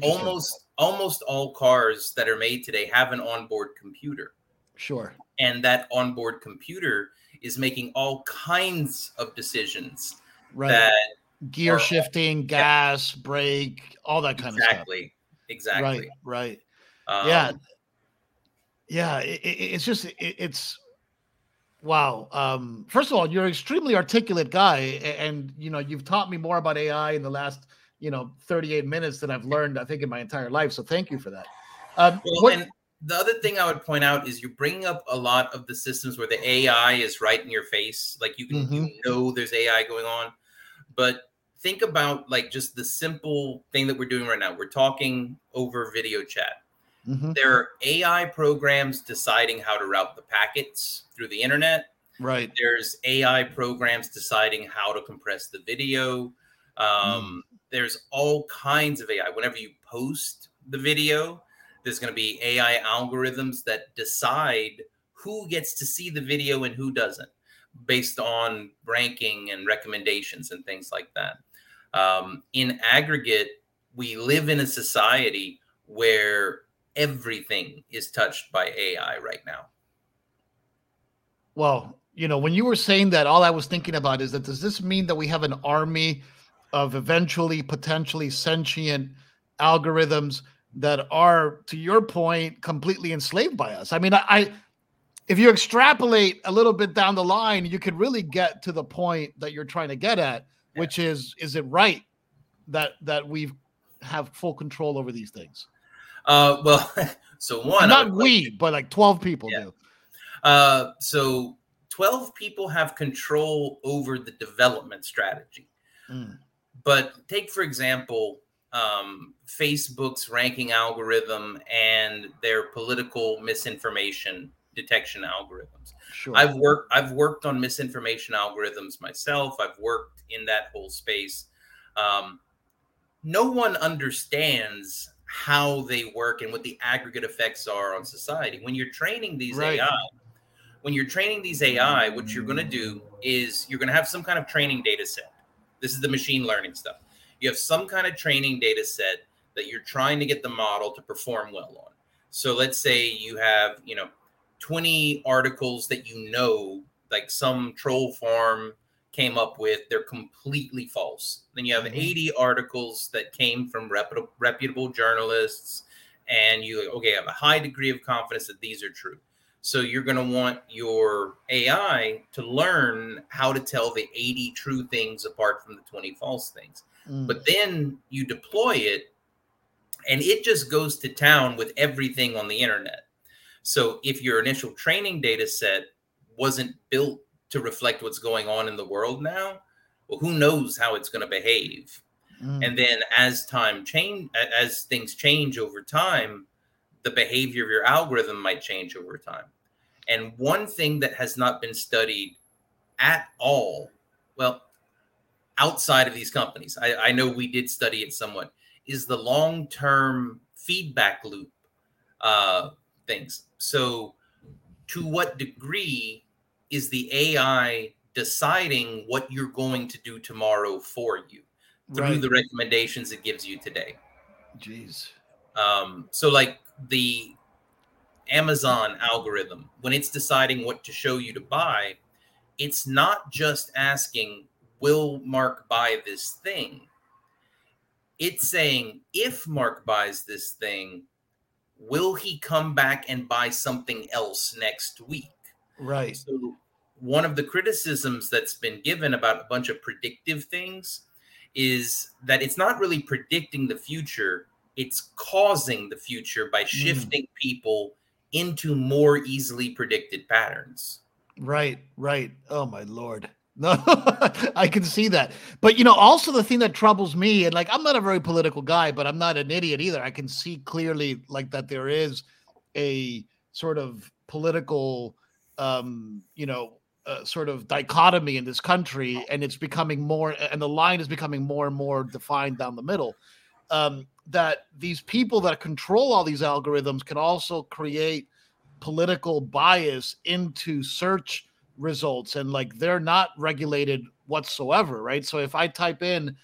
Speaker 2: Almost almost all cars that are made today have an onboard computer.
Speaker 1: Sure.
Speaker 2: And that onboard computer is making all kinds of decisions
Speaker 1: right.
Speaker 2: that
Speaker 1: gear
Speaker 2: or-
Speaker 1: shifting gas brake all that kind
Speaker 2: exactly
Speaker 1: of stuff.
Speaker 2: Exactly
Speaker 1: right right.
Speaker 2: Um,
Speaker 1: yeah yeah it, it, it's just it, it's wow um first of all you're an extremely articulate guy and you know you've taught me more about ai in the last you know 38 minutes than i've learned i think in my entire life so thank you for that. Um
Speaker 2: well,
Speaker 1: what-
Speaker 2: and the other thing I would point out is you're bringing up a lot of the systems where the AI is right in your face, like you can
Speaker 1: Mm-hmm.
Speaker 2: know there's AI going on, but think about like just the simple thing that we're doing right now. We're talking over video chat.
Speaker 1: Mhm,
Speaker 2: there are AI programs deciding how to route the packets through the internet.
Speaker 1: right
Speaker 2: There's AI programs deciding how to compress the video. Um, There's all kinds of AI. Whenever you post the video, there's going to be AI algorithms that decide who gets to see the video and who doesn't, based on ranking and recommendations and things like that. Um, in aggregate, we live in a society where everything is touched by AI right now.
Speaker 1: well you know when you were saying that all i was thinking about is that does this mean that we have an army of eventually potentially sentient algorithms that are to your point completely enslaved by us i mean i, I if you extrapolate a little bit down the line you could really get to the point that you're trying to get at
Speaker 2: Yeah.
Speaker 1: which is is it right that that we have full control over these things
Speaker 2: Uh, well, [laughs] so one
Speaker 1: not
Speaker 2: would like
Speaker 1: we but like 12 people
Speaker 2: Yeah.
Speaker 1: do
Speaker 2: Uh, so 12 people have control over the development strategy.
Speaker 1: Mm,
Speaker 2: But take, for example, um, Facebook's ranking algorithm and their political misinformation detection algorithms.
Speaker 1: Sure
Speaker 2: I've worked I've worked on misinformation algorithms myself. I've worked in that whole space. Um, no one understands how they work and what the aggregate effects are on society. When you're training these
Speaker 1: Right.
Speaker 2: AI, when you're training these AI, what you're going to do is you're going to have some kind of training data set. This is the machine learning stuff. You have some kind of training data set that you're trying to get the model to perform well on. So let's say you have, you know, 20 articles that you know, like some troll farm came up with, they're completely false. Then you have
Speaker 1: Mhm.
Speaker 2: 80 articles that came from reputable, reputable journalists, and you, okay, have a high degree of confidence that these are true. So you're going to want your AI to learn how to tell the 80 true things apart from the 20 false things.
Speaker 1: Mm,
Speaker 2: But then you deploy it and it just goes to town with everything on the internet. So if your initial training data set wasn't built to reflect what's going on in the world now, well, who knows how it's going to behave?
Speaker 1: mm.
Speaker 2: And then as time change, as things change over time, the behavior of your algorithm might change over time. And one thing that has not been studied at all, well, outside of these companies, I, I know we did study it somewhat, is the long term feedback loop uh, things. So, to what degree is the AI deciding what you're going to do tomorrow for you through
Speaker 1: right.
Speaker 2: the recommendations it gives you today?
Speaker 1: Jeez.
Speaker 2: Um, so like the Amazon algorithm, when it's deciding what to show you to buy, it's not just asking, will Mark buy this thing? It's saying, if Mark buys this thing, will he come back and buy something else next week?
Speaker 1: Right.
Speaker 2: So, one of the criticisms that's been given about a bunch of predictive things is that it's not really predicting the future, it's causing the future by shifting mm. people into more easily predicted patterns.
Speaker 1: Right, right. Oh my lord. No, [laughs] I can see that. But you know, also the thing that troubles me, and like I'm not a very political guy, but I'm not an idiot either. I can see clearly like that there is a sort of political um, you know, uh, sort of dichotomy in this country, and it's becoming more, and the line is becoming more and more defined down the middle. Um, that these people that control all these algorithms can also create political bias into search results and like they're not regulated whatsoever right? So if i type in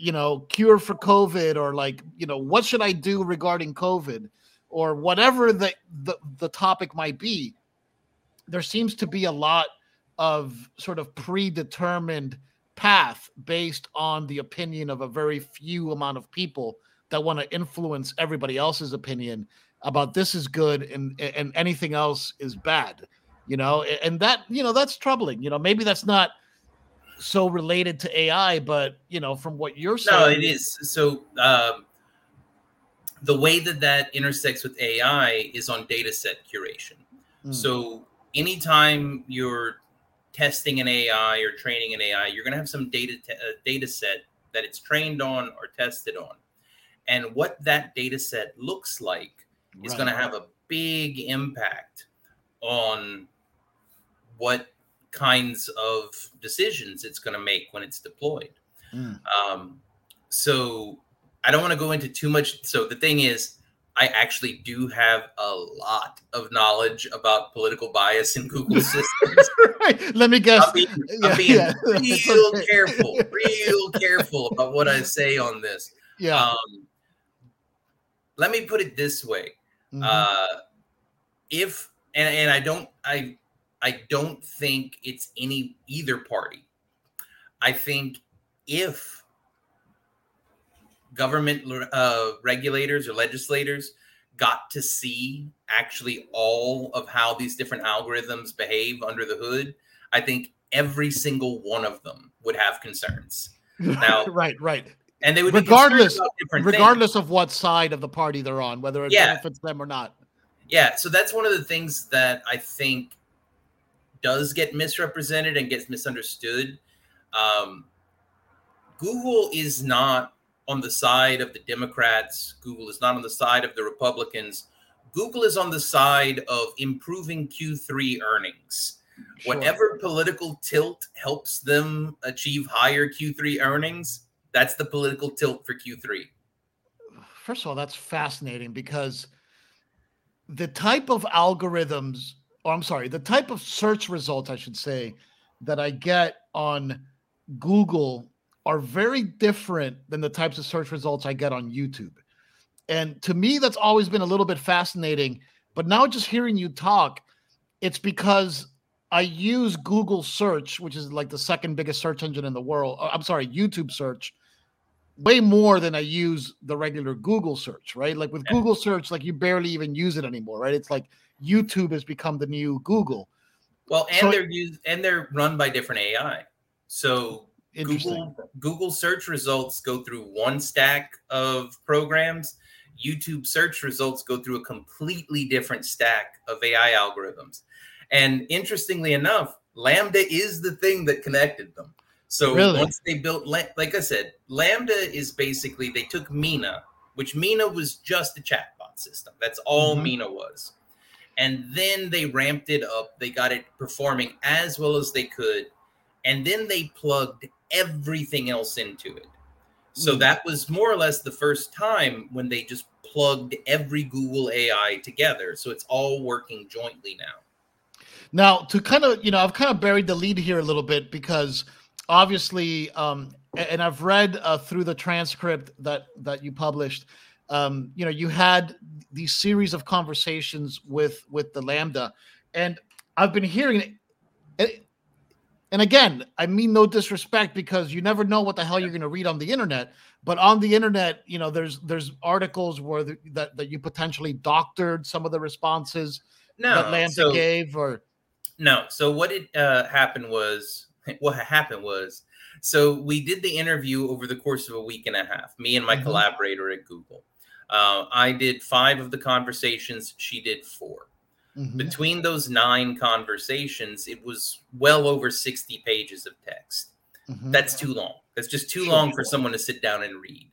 Speaker 1: you know cure for covid or like you know what should i do regarding covid or whatever the the, the topic might be there seems to be a lot of sort of predetermined path based on the opinion of a very few amount of people that want to influence everybody else's opinion about this is good and and anything else is bad you know and that you know that's troubling you know maybe that's not so related to ai but you know from what you're saying
Speaker 2: no it is. So um, the way that that intersects with ai is on data set curation. Mm. so anytime you're testing an ai or training an ai you're going to have some data te- uh, data set that it's trained on or tested on. And what that data set looks like is going to have a big impact on what kinds of decisions it's going to make when it's deployed. Mm. Um, so I don't want to go into too much. So the thing is, I actually do have a lot of knowledge about political bias in Google [laughs] systems.
Speaker 1: right. Let me guess.
Speaker 2: I'm being, I'm being yeah. real okay. careful, real careful about what I say on this.
Speaker 1: Yeah. Um,
Speaker 2: let me put it this way: mm-hmm. uh, if and, and I don't I I don't think it's any either party. I think if government uh, regulators or legislators got to see actually all of how these different algorithms behave under the hood, I think every single one of them would have concerns. [laughs]
Speaker 1: Now, right, right
Speaker 2: and they would
Speaker 1: regardless regardless things. of what side of the party they're on, whether it yeah. benefits them or not.
Speaker 2: Yeah, so that's one of the things that I think does get misrepresented and gets misunderstood. Um, Google is not on the side of the Democrats. Google is not on the side of the Republicans. Google is on the side of improving Q3 earnings. Sure. Whatever political tilt helps them achieve higher Q3 earnings, that's the political tilt for Q3.
Speaker 1: First of all, that's fascinating because the type of algorithms, or I'm sorry, the type of search results, I should say, that I get on Google are very different than the types of search results I get on YouTube. And to me, that's always been a little bit fascinating. But now, just hearing you talk, it's because I use Google search, which is like the second biggest search engine in the world. Uh, I'm sorry, YouTube search way more than I use the regular Google search, right? Like with yeah. Google search, like you barely even use it anymore, right? It's like YouTube has become the new Google.
Speaker 2: Well, and so, they're used and they're run by different AI. So Google Google search results go through one stack of programs. YouTube search results go through a completely different stack of AI algorithms. And interestingly enough, LaMDA is the thing that connected them. So really? once they built, like I said, LaMDA is basically they took Meena, which Meena was just a chatbot system. That's all mm-hmm. Meena was. And then they ramped it up. They got it performing as well as they could. And then they plugged everything else into it. So mm. that was more or less the first time when they just plugged every Google AI together. So it's all working jointly now.
Speaker 1: Now, to kind of, you know, I've kind of buried the lead here a little bit because obviously, um, and I've read uh, through the transcript that that you published. Um, you know, you had these series of conversations with with the LaMDA, and I've been hearing it. And again, I mean no disrespect because you never know what the hell you're going to read on the internet. But on the internet, you know, there's there's articles where the, that that you potentially doctored some of the responses
Speaker 2: No,
Speaker 1: that LaMDA
Speaker 2: so
Speaker 1: gave, or
Speaker 2: no. So what it uh, happened was [laughs] what happened was so we did the interview over the course of a week and a half. Me and my
Speaker 1: Mhm.
Speaker 2: collaborator at Google. Uh, I did five of the conversations. She did four.
Speaker 1: Mhm.
Speaker 2: Between those nine conversations, it was well over sixty pages of text.
Speaker 1: Mhm.
Speaker 2: That's too long. That's just too
Speaker 1: Sure,
Speaker 2: long for someone to sit down and read.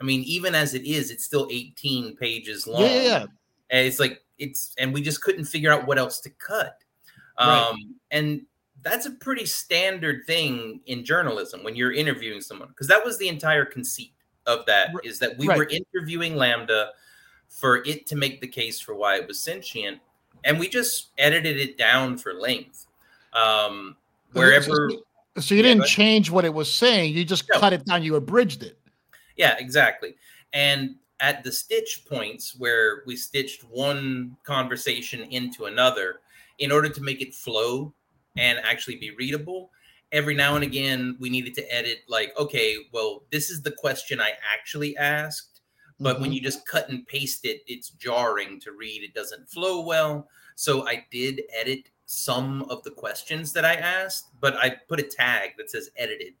Speaker 2: I mean, even as it is, it's still 18 pages long.
Speaker 1: yeah, yeah.
Speaker 2: And it's like it's and we just couldn't figure out what else to cut.
Speaker 1: Right.
Speaker 2: Um, and that's a pretty standard thing in journalism when you're interviewing someone, because that was the entire conceit of that is that we
Speaker 1: right.
Speaker 2: were interviewing LaMDA for it to make the case for why it was sentient, and we just edited it down for length. Um, wherever
Speaker 1: So, you
Speaker 2: Yeah,
Speaker 1: didn't change what it was saying. You just
Speaker 2: No.
Speaker 1: cut it down. You abridged it.
Speaker 2: Yeah, exactly. And at the stitch points where we stitched one conversation into another in order to make it flow and actually be readable, every now and again we needed to edit, like, okay, well, this is the question I actually asked. But when
Speaker 1: Mhm.
Speaker 2: you just cut and paste it, it's jarring to read. It doesn't flow well. So I did edit some of the questions that I asked, but I put a tag that says edited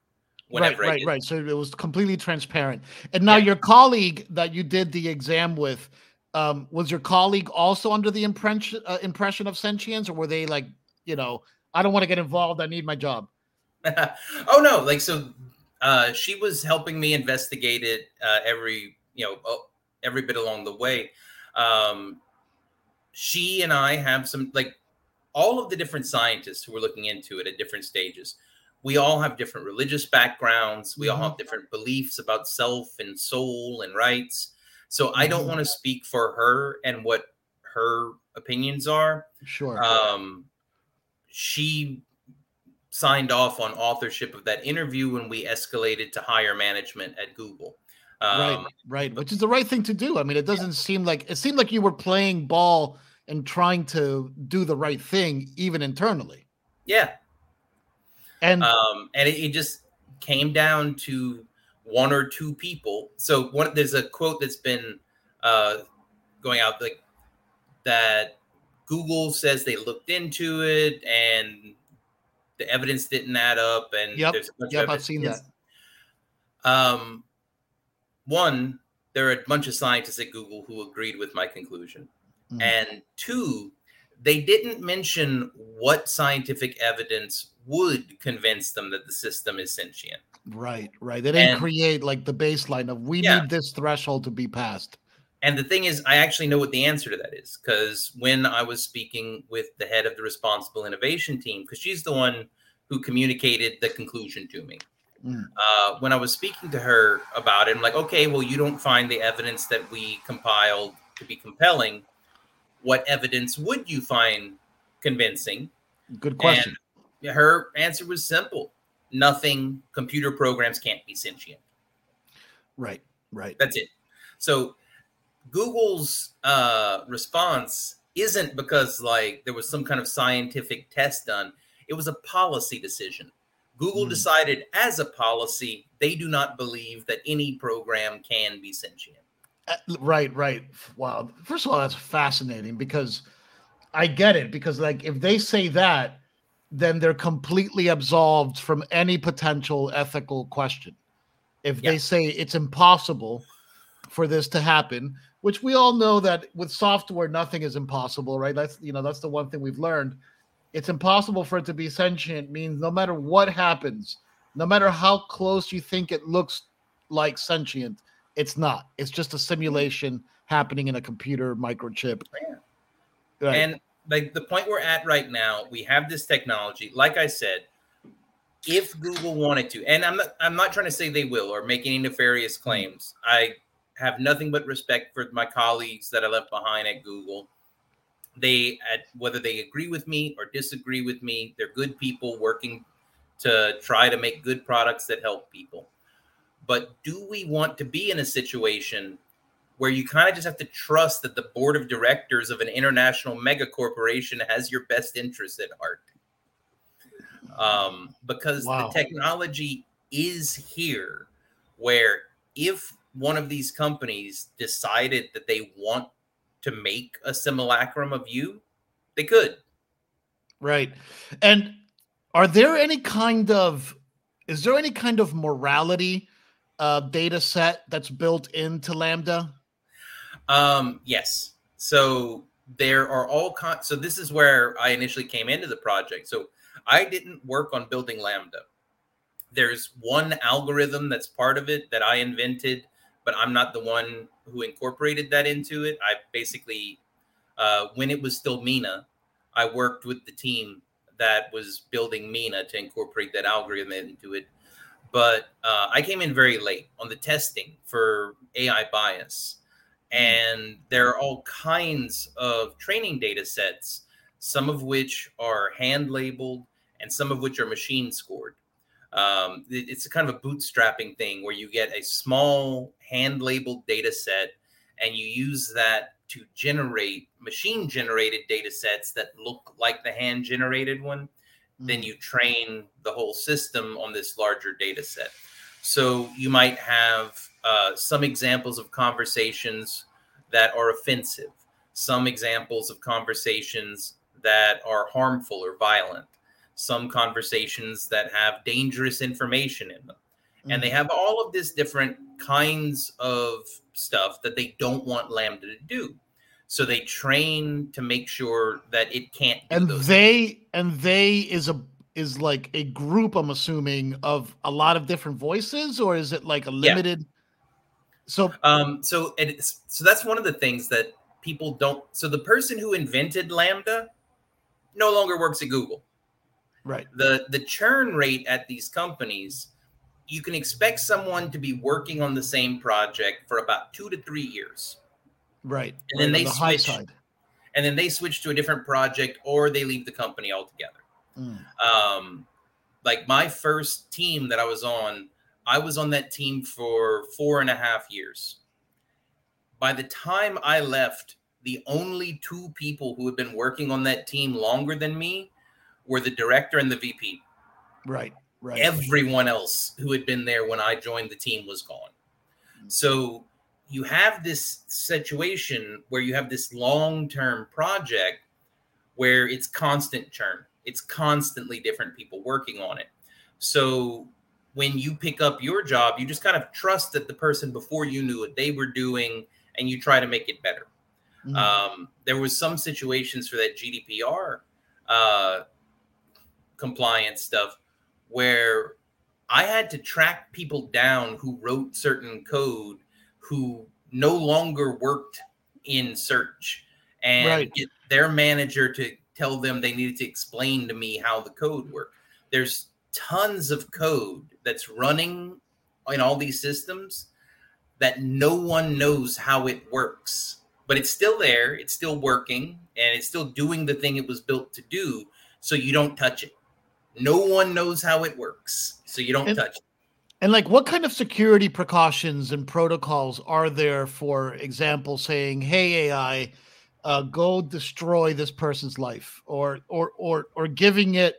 Speaker 2: whenever
Speaker 1: right,
Speaker 2: I
Speaker 1: right, right. So it was completely transparent. And now
Speaker 2: Yeah.
Speaker 1: your colleague that you did the exam with, um, was your colleague also under the impression uh, impression of sentience, or were they like, you know, I don't want to get involved. I need my job. [laughs]
Speaker 2: oh no like so uh she was helping me investigate it uh every you know oh, every bit along the way um she and i have some like all of the different scientists who were looking into it at different stages we all have different religious backgrounds we all
Speaker 1: Mhm.
Speaker 2: have different beliefs about self and soul and rights so i don't
Speaker 1: Mhm.
Speaker 2: want to speak for her and what her opinions are
Speaker 1: Sure.
Speaker 2: um, she signed off on authorship of that interview when we escalated to higher management at Google. Um,
Speaker 1: right, right. Which is the right thing to do. I mean, it doesn't seem like it seemed like you were playing ball and trying to do the right thing, even internally.
Speaker 2: Yeah.
Speaker 1: And
Speaker 2: Um, and it, it just came down to one or two people. So one, there's a quote that's been uh, going out like that Google says they looked into it and the evidence didn't add up. And
Speaker 1: Yep,
Speaker 2: there's a bunch of
Speaker 1: yep, I've
Speaker 2: evidence.
Speaker 1: seen that.
Speaker 2: Um, one, there are a bunch of scientists at Google who agreed with my conclusion.
Speaker 1: Mhm.
Speaker 2: And two, they didn't mention what scientific evidence would convince them that the system is sentient.
Speaker 1: right, right. They didn't
Speaker 2: and-
Speaker 1: create like the baseline of we
Speaker 2: Yeah.
Speaker 1: need this threshold to be passed.
Speaker 2: And the thing is, I actually know what the answer to that is because when I was speaking with the head of the responsible innovation team, because she's the one who communicated the conclusion to me.
Speaker 1: Mm.
Speaker 2: Uh, when I was speaking to her about it, I'm like, okay, well, you don't find the evidence that we compiled to be compelling. What evidence would you find convincing?
Speaker 1: Good question.
Speaker 2: And her answer was simple nothing. Computer programs can't be sentient.
Speaker 1: right, right.
Speaker 2: That's it. So Google's uh, response isn't because like there was some kind of scientific test done. It was a policy decision. Google
Speaker 1: Hmm.
Speaker 2: decided as a policy they do not believe that any program can be sentient.
Speaker 1: Uh, Right, right. Wow. First of all, that's fascinating because I get it. Because like if they say that, then they're completely absolved from any potential ethical question. If
Speaker 2: Yeah.
Speaker 1: they say it's impossible for this to happen, which we all know that with software nothing is impossible, right? That's you know that's the one thing we've learned. It's impossible for it to be sentient means no matter what happens, no matter how close you think it looks like sentient, it's not. It's just a simulation happening in a computer microchip.
Speaker 2: Yeah.
Speaker 1: Right.
Speaker 2: And like the point we're at right now, we have this technology. Like I said, if Google wanted to, and I'm not, I'm not trying to say they will or make any nefarious claims. I have nothing but respect for my colleagues that I left behind at Google. They, at whether they agree with me or disagree with me, they're good people working to try to make good products that help people. But do we want to be in a situation where you kind of just have to trust that the board of directors of an international mega corporation has your best interest at heart. Um, because wow. the technology is here where if one of these companies decided that they want to make a simulacrum of you, they could.
Speaker 1: Right. And are there any kind of is there any kind of morality uh, data set that's built into LaMDA?
Speaker 2: Um, yes. So there are all kinds. So this is where I initially came into the project. So I didn't work on building LaMDA. There's one algorithm that's part of it that I invented, but I'm not the one who incorporated that into it. I basically, uh, when it was still Meena, I worked with the team that was building Meena to incorporate that algorithm into it. But uh, I came in very late on the testing for AI bias. Hmm. And there are all kinds of training data sets, some of which are hand labeled and some of which are machine scored. Um, it's a kind of a bootstrapping thing where you get a small hand labeled data set and you use that to generate machine generated data sets that look like the hand generated one. Mm-hmm. Then you train the whole system on this larger data set. So you might have uh, some examples of conversations that are offensive, some examples of conversations that are harmful or violent, some conversations that have dangerous information in them. Mm-hmm. And they mm-hmm. have all of this different kinds of stuff that they don't want LaMDA to do. So they train to make sure that it can't.
Speaker 1: and they things. and they is a is like a group. I'm assuming of a lot of different voices, or is it like a limited? Yeah. So
Speaker 2: um so it's so that's one of the things that people don't. So the person who invented LaMDA no longer works at Google.
Speaker 1: Right.
Speaker 2: The the churn rate at these companies, you can expect someone to be working on the same project for about two to three years.
Speaker 1: Right.
Speaker 2: And then
Speaker 1: they
Speaker 2: the switch. And then they switch to a different project or they leave the company altogether. Mm. Um, like my first team that I was on, I was on that team for four and a half years. By the time I left, the only two people who had been working on that team longer than me were the director and the VP.
Speaker 1: Right. Right.
Speaker 2: Everyone else who had been there when I joined the team was gone. Mm. So you have this situation where you have this long-term project where it's constant churn. It's constantly different people working on it. So when you pick up your job, you just kind of trust that the person before you knew what they were doing and you try to make it better. Mm-hmm. Um, there was some situations for that GDPR uh, compliance stuff where I had to track people down who wrote certain code who no longer worked in search and right. get their manager to tell them they needed to explain to me how the code worked. There's tons of code that's running in all these systems that no one knows how it works, but it's still there, it's still working, and it's still doing the thing it was built to do. So you don't touch it. No one knows how it works, so you don't and, touch it.
Speaker 1: And like, what kind of security precautions and protocols are there? For example, saying, "Hey, AI, uh, go destroy this person's life," or or or or giving it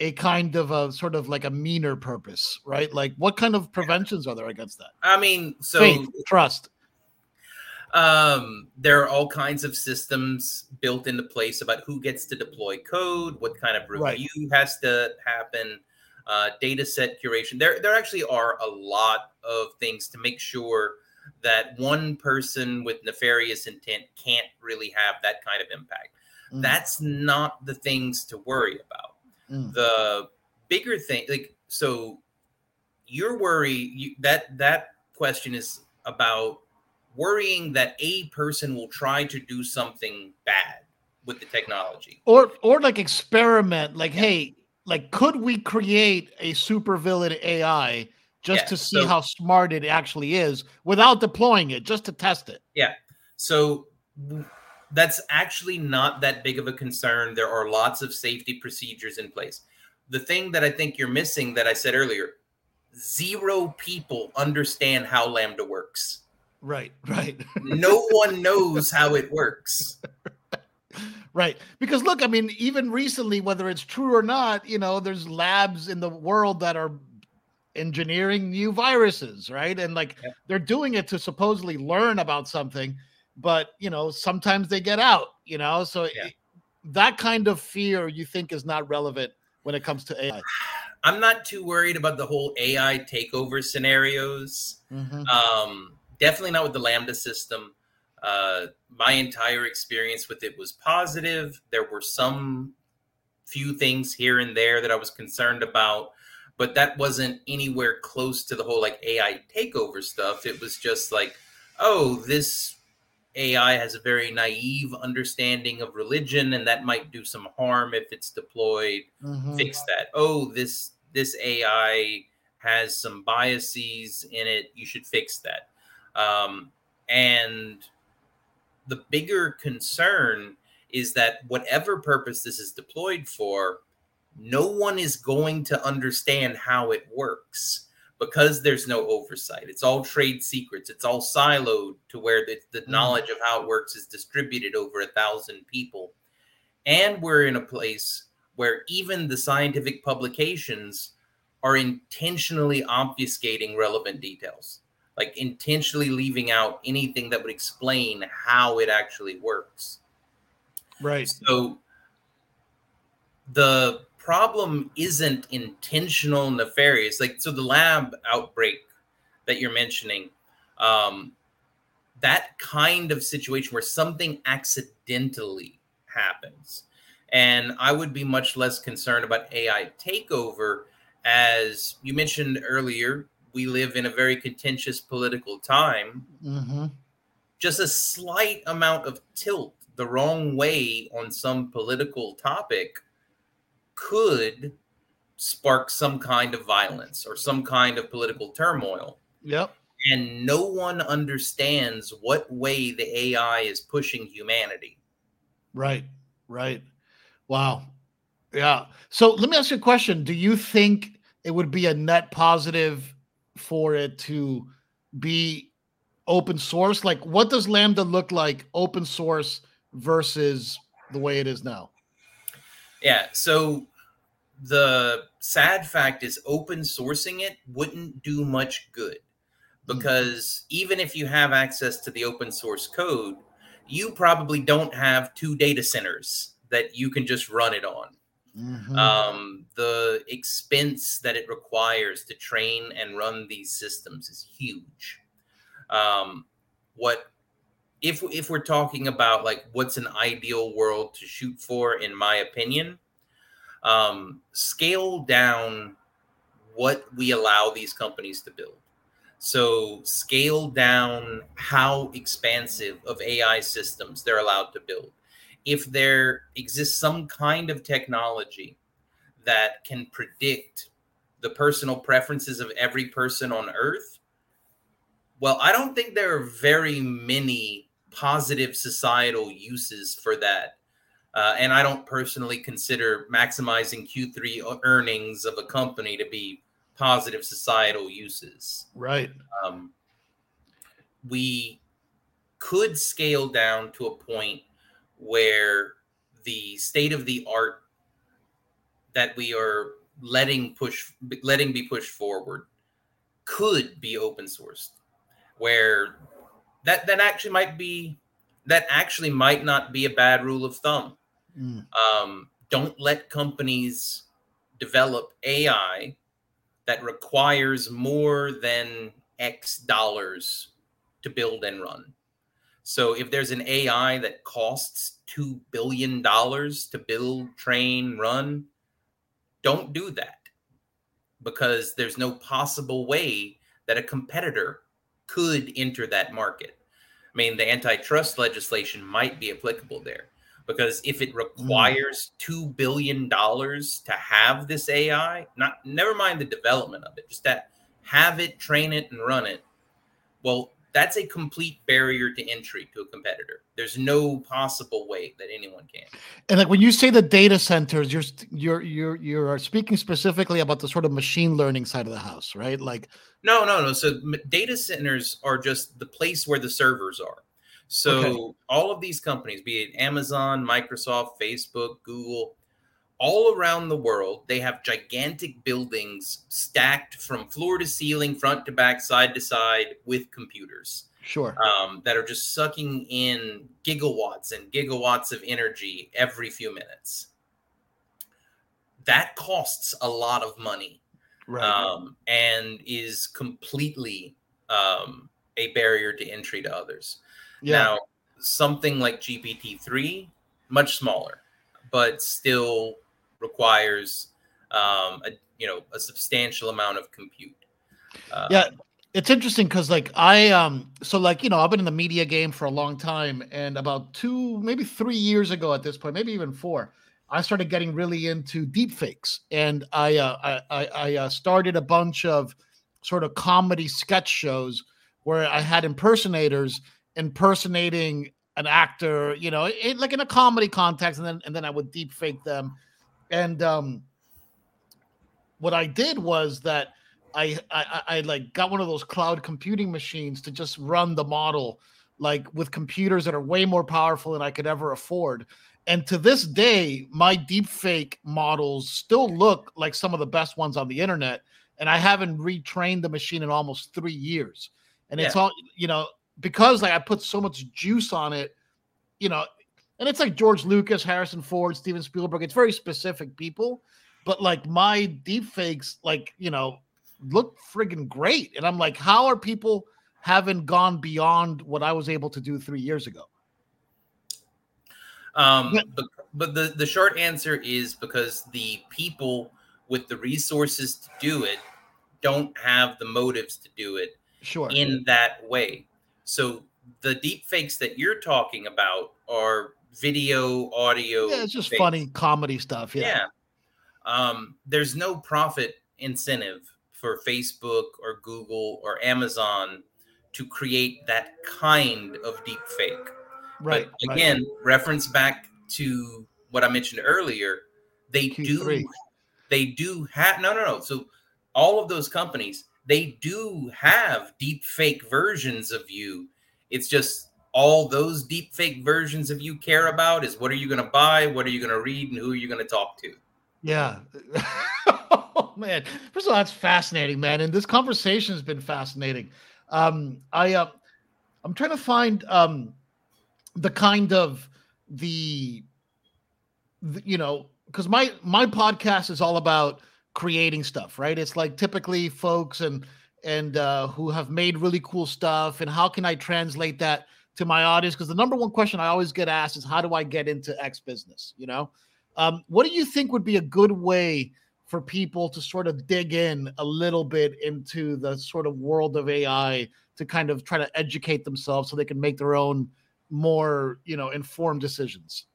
Speaker 1: a kind of a sort of like a meaner purpose, right? Like, what kind of preventions are there against that?
Speaker 2: I mean, so
Speaker 1: Faith, trust.
Speaker 2: Um, there are all kinds of systems built into place about who gets to deploy code, what kind of review right. has to happen uh, data set curation. There, there actually are a lot of things to make sure that one person with nefarious intent can't really have that kind of impact. Mm. That's not the things to worry about. Mm. The bigger thing, like so, your worry you, that that question is about worrying that a person will try to do something bad with the technology
Speaker 1: or or like experiment like hey like could we create a super villain AI just yeah, to see so, how smart it actually is without deploying it, just to test it?
Speaker 2: Yeah. So that's actually not that big of a concern. There are lots of safety procedures in place. The thing that I think you're missing that I said earlier, zero people understand how LaMDA works.
Speaker 1: Right, [laughs] right.
Speaker 2: no one knows how it works. [laughs]
Speaker 1: Right. Because look, I mean, even recently, whether it's true or not, you know, there's labs in the world that are engineering new viruses, right? And like yeah. they're doing it to supposedly learn about something, but you know, sometimes they get out, you know. So yeah. it, that kind of fear you think is not relevant when it comes to AI.
Speaker 2: I'm not too worried about the whole AI takeover scenarios. Mm-hmm. Um, definitely not with the LaMDA system. Uh, my entire experience with it was positive. There were some few things here and there that I was concerned about, but that wasn't anywhere close to the whole like AI takeover stuff. It was just like, oh, this AI has a very naive understanding of religion, and that might do some harm if it's deployed. Mm-hmm. Fix that. Oh, this this AI has some biases in it. You should fix that. Um, and the bigger concern is that whatever purpose this is deployed for, no one is going to understand how it works because there's no oversight. It's all trade secrets. It's all siloed to where the, the mm. knowledge of how it works is distributed over a thousand people. And we're in a place where even the scientific publications are intentionally obfuscating relevant details like intentionally leaving out anything that would explain how it actually works.
Speaker 1: Right.
Speaker 2: So the problem isn't intentional nefarious. Like so the lab outbreak that you're mentioning, um, that kind of situation where something accidentally happens. And I would be much less concerned about AI takeover as you mentioned earlier, we live in a very contentious political time. Mm-hmm. Just a slight amount of tilt the wrong way on some political topic could spark some kind of violence or some kind of political turmoil.
Speaker 1: Yep.
Speaker 2: And no one understands what way the AI is pushing humanity.
Speaker 1: Right. Right. Wow. Yeah. So let me ask you a question. Do you think it would be a net positive for it to be open source? Like, what does LaMDA look like open source versus the way it is now?
Speaker 2: Yeah. So the sad fact is, open sourcing it wouldn't do much good hmm. because mm-hmm. even if you have access to the open source code, you probably don't have two data centers that you can just run it on. Mm-hmm. Um, the expense that it requires to train and run these systems is huge. Um, what if if we're talking about like what's an ideal world to shoot for, in my opinion, um, scale down what we allow these companies to build. So scale down how expansive of AI systems they're allowed to build if there exists some kind of technology that can predict the personal preferences of every person on earth well i don't think there are very many positive societal uses for that. Uh, and i don't personally consider maximizing q3 earnings of a company to be positive societal uses.
Speaker 1: Right.
Speaker 2: Um, we could scale down to a point where the state of the art that we are letting push letting be pushed forward could be open sourced where that that actually might be that actually might not be a bad rule of thumb mm. um, don't let companies develop ai that requires more than x dollars to build and run so if there's an AI that costs $2 billion to build, train, run, don't do that because there's no possible way that a competitor could enter that market. I mean, the antitrust legislation might be applicable there because if it mm. requires two billion dollars to have this AI, not never mind the development of it, just that have it, train it, and run it. Well, that's a complete barrier to entry to a competitor. There's no possible way that anyone can.
Speaker 1: And like when you say the data centers, you're you're you're you're speaking specifically about the sort of machine learning side of the house, right? Like
Speaker 2: no, no, no. So data centers are just the place where the servers are. So okay. all of these companies, be it Amazon, Microsoft, Facebook, Google, all around the world, they have gigantic buildings stacked from floor to ceiling, front to back, side to side with computers.
Speaker 1: Sure.
Speaker 2: Um, that are just sucking in gigawatts and gigawatts of energy every few minutes. That costs a lot of money. Right. Um, and is completely um, a barrier to entry to others. Yeah. Now, something like GPT-3, much smaller, but still requires um, a you know a substantial amount of compute.
Speaker 1: Uh, yeah, it's interesting because like I um so like you know I've been in the media game for a long time, and about two maybe three years ago at this point, maybe even four. I started getting really into deepfakes, and I uh, I, I uh, started a bunch of sort of comedy sketch shows where I had impersonators impersonating an actor, you know, it, like in a comedy context, and then and then I would deepfake them. And um, what I did was that I, I I like got one of those cloud computing machines to just run the model, like with computers that are way more powerful than I could ever afford. And to this day, my deepfake models still look like some of the best ones on the internet. And I haven't retrained the machine in almost three years. And yeah. it's all, you know, because like I put so much juice on it, you know, and it's like George Lucas, Harrison Ford, Steven Spielberg. It's very specific people, but like my deep fakes, like you know, look friggin' great. And I'm like, how are people haven't gone beyond what I was able to do three years ago?
Speaker 2: Um, but, but the the short answer is because the people with the resources to do it don't have the motives to do it
Speaker 1: sure
Speaker 2: in that way so the deep fakes that you're talking about are video, audio.
Speaker 1: Yeah, it's just funny comedy stuff. Yeah.
Speaker 2: yeah. Um, there's no profit incentive for Facebook or Google or Amazon to create that kind of deep fake.
Speaker 1: Right.
Speaker 2: But again, right. reference back to what I mentioned earlier. They Q3. do they do have no no no. So all of those companies they do have deep fake versions of you. It's just all those deep fake versions of you care about is what are you going to buy, what are you going to read, and who are you going to talk to?
Speaker 1: Yeah. [laughs] oh, man. First of all, that's fascinating, man. And this conversation has been fascinating. Um, I uh, I'm trying to find um the kind of the, the you know, because my my podcast is all about creating stuff, right? It's like typically folks and and uh, who have made really cool stuff, and how can I translate that to my audience? Because the number one question I always get asked is, how do I get into X business? You know, um, what do you think would be a good way for people to sort of dig in a little bit into the sort of world of AI to kind of try to educate themselves so they can make their own more, you know, informed decisions?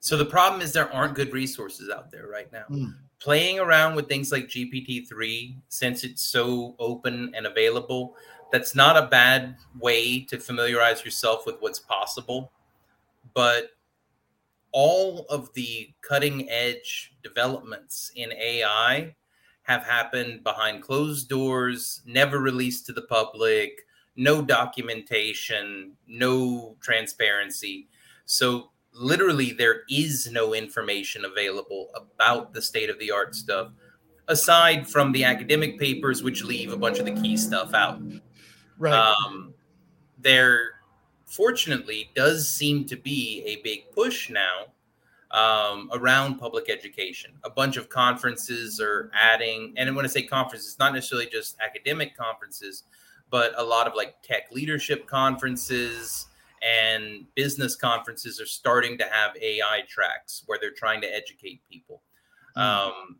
Speaker 2: So the problem is there aren't good resources out there right now. Mm. Playing around with things like GPT-3, since it's so open and available, that's not a bad way to familiarize yourself with what's possible. But all of the cutting edge developments in AI have happened behind closed doors, never released to the public, no documentation, no transparency. So literally there is no information available about the state of the art stuff aside from the academic papers which leave a bunch of the key stuff out
Speaker 1: right. Um,
Speaker 2: there fortunately does seem to be a big push now um, around public education. A bunch of conferences are adding and when i say conferences, not necessarily just academic conferences but a lot of like tech leadership conferences and business conferences are starting to have AI tracks where they're trying to educate people, mm. um,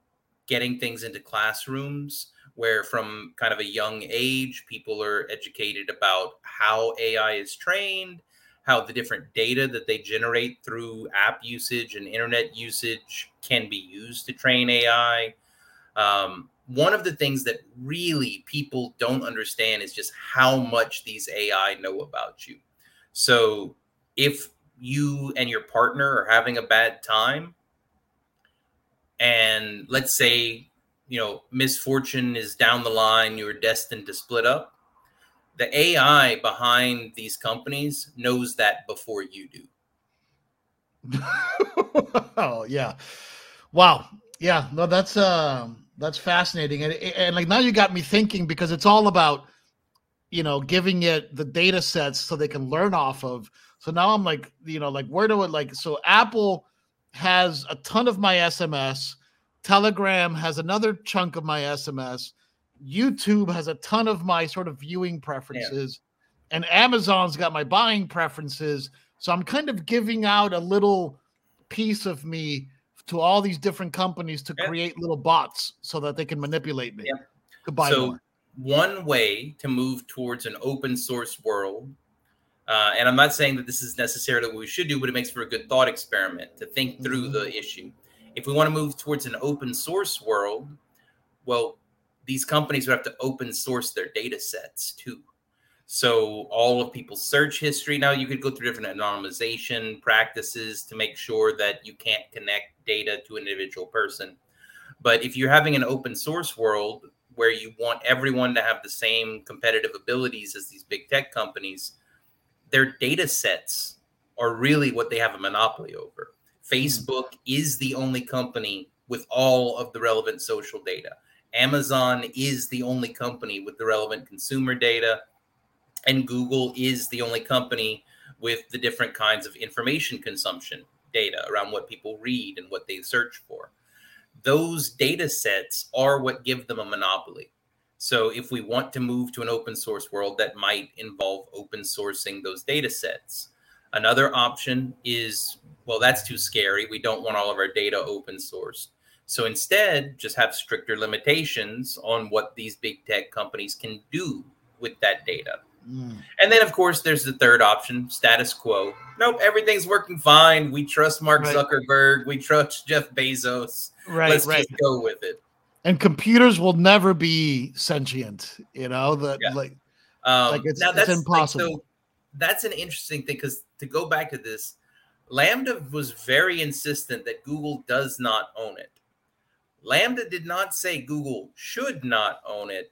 Speaker 2: getting things into classrooms where from kind of a young age people are educated about how AI is trained, how the different data that they generate through app usage and internet usage can be used to train AI. Um, one of the things that really people don't understand is just how much these AI know about you. So if you and your partner are having a bad time, and let's say, you know, misfortune is down the line, you're destined to split up, the AI behind these companies knows that before you do. [laughs]
Speaker 1: oh, yeah. Wow. Yeah. No, that's, um, that's fascinating, and and like now you got me thinking because it's all about you know giving it the data sets so they can learn off of. So now I'm like, you know, like where do it like so Apple has a ton of my SMS, Telegram has another chunk of my SMS, YouTube has a ton of my sort of viewing preferences, yeah. and Amazon's got my buying preferences. So I'm kind of giving out a little piece of me to all these different companies to create little bots so that they can manipulate me
Speaker 2: yeah. to buy so more. One way to move towards an open source world, uh, and I'm not saying that this is necessarily what we should do, but it makes for a good thought experiment to think through mm-hmm. the issue. If we want to move towards an open source world, well, these companies would have to open source their data sets too. So all of people's search history. Now you could go through different anonymization practices to make sure that you can't connect data to an individual person. But if you're having an open source world where you want everyone to have the same competitive abilities as these big tech companies, their data sets are really what they have a monopoly over. Hmm. Facebook is the only company with all of the relevant social data. Amazon is the only company with the relevant consumer data and Google is the only company with the different kinds of information consumption data around what people read and what they search for. Those data sets are what give them a monopoly. So if we want to move to an open source world, that might involve open sourcing those data sets. Another option is, well, that's too scary. We don't want all of our data open source. So instead, just have stricter limitations on what these big tech companies can do with that data. Mm. And then, of course, there's the third option status quo. Nope, everything's working fine. We trust Mark right. Zuckerberg. We trust Jeff Bezos. Right, Let's right. just go with it.
Speaker 1: And computers will never be sentient, you know, that yeah. like,
Speaker 2: um, like it's, now that's, it's impossible. Like, so that's an interesting thing because to go back to this, LaMDA was very insistent that Google does not own it. LaMDA did not say Google should not own it.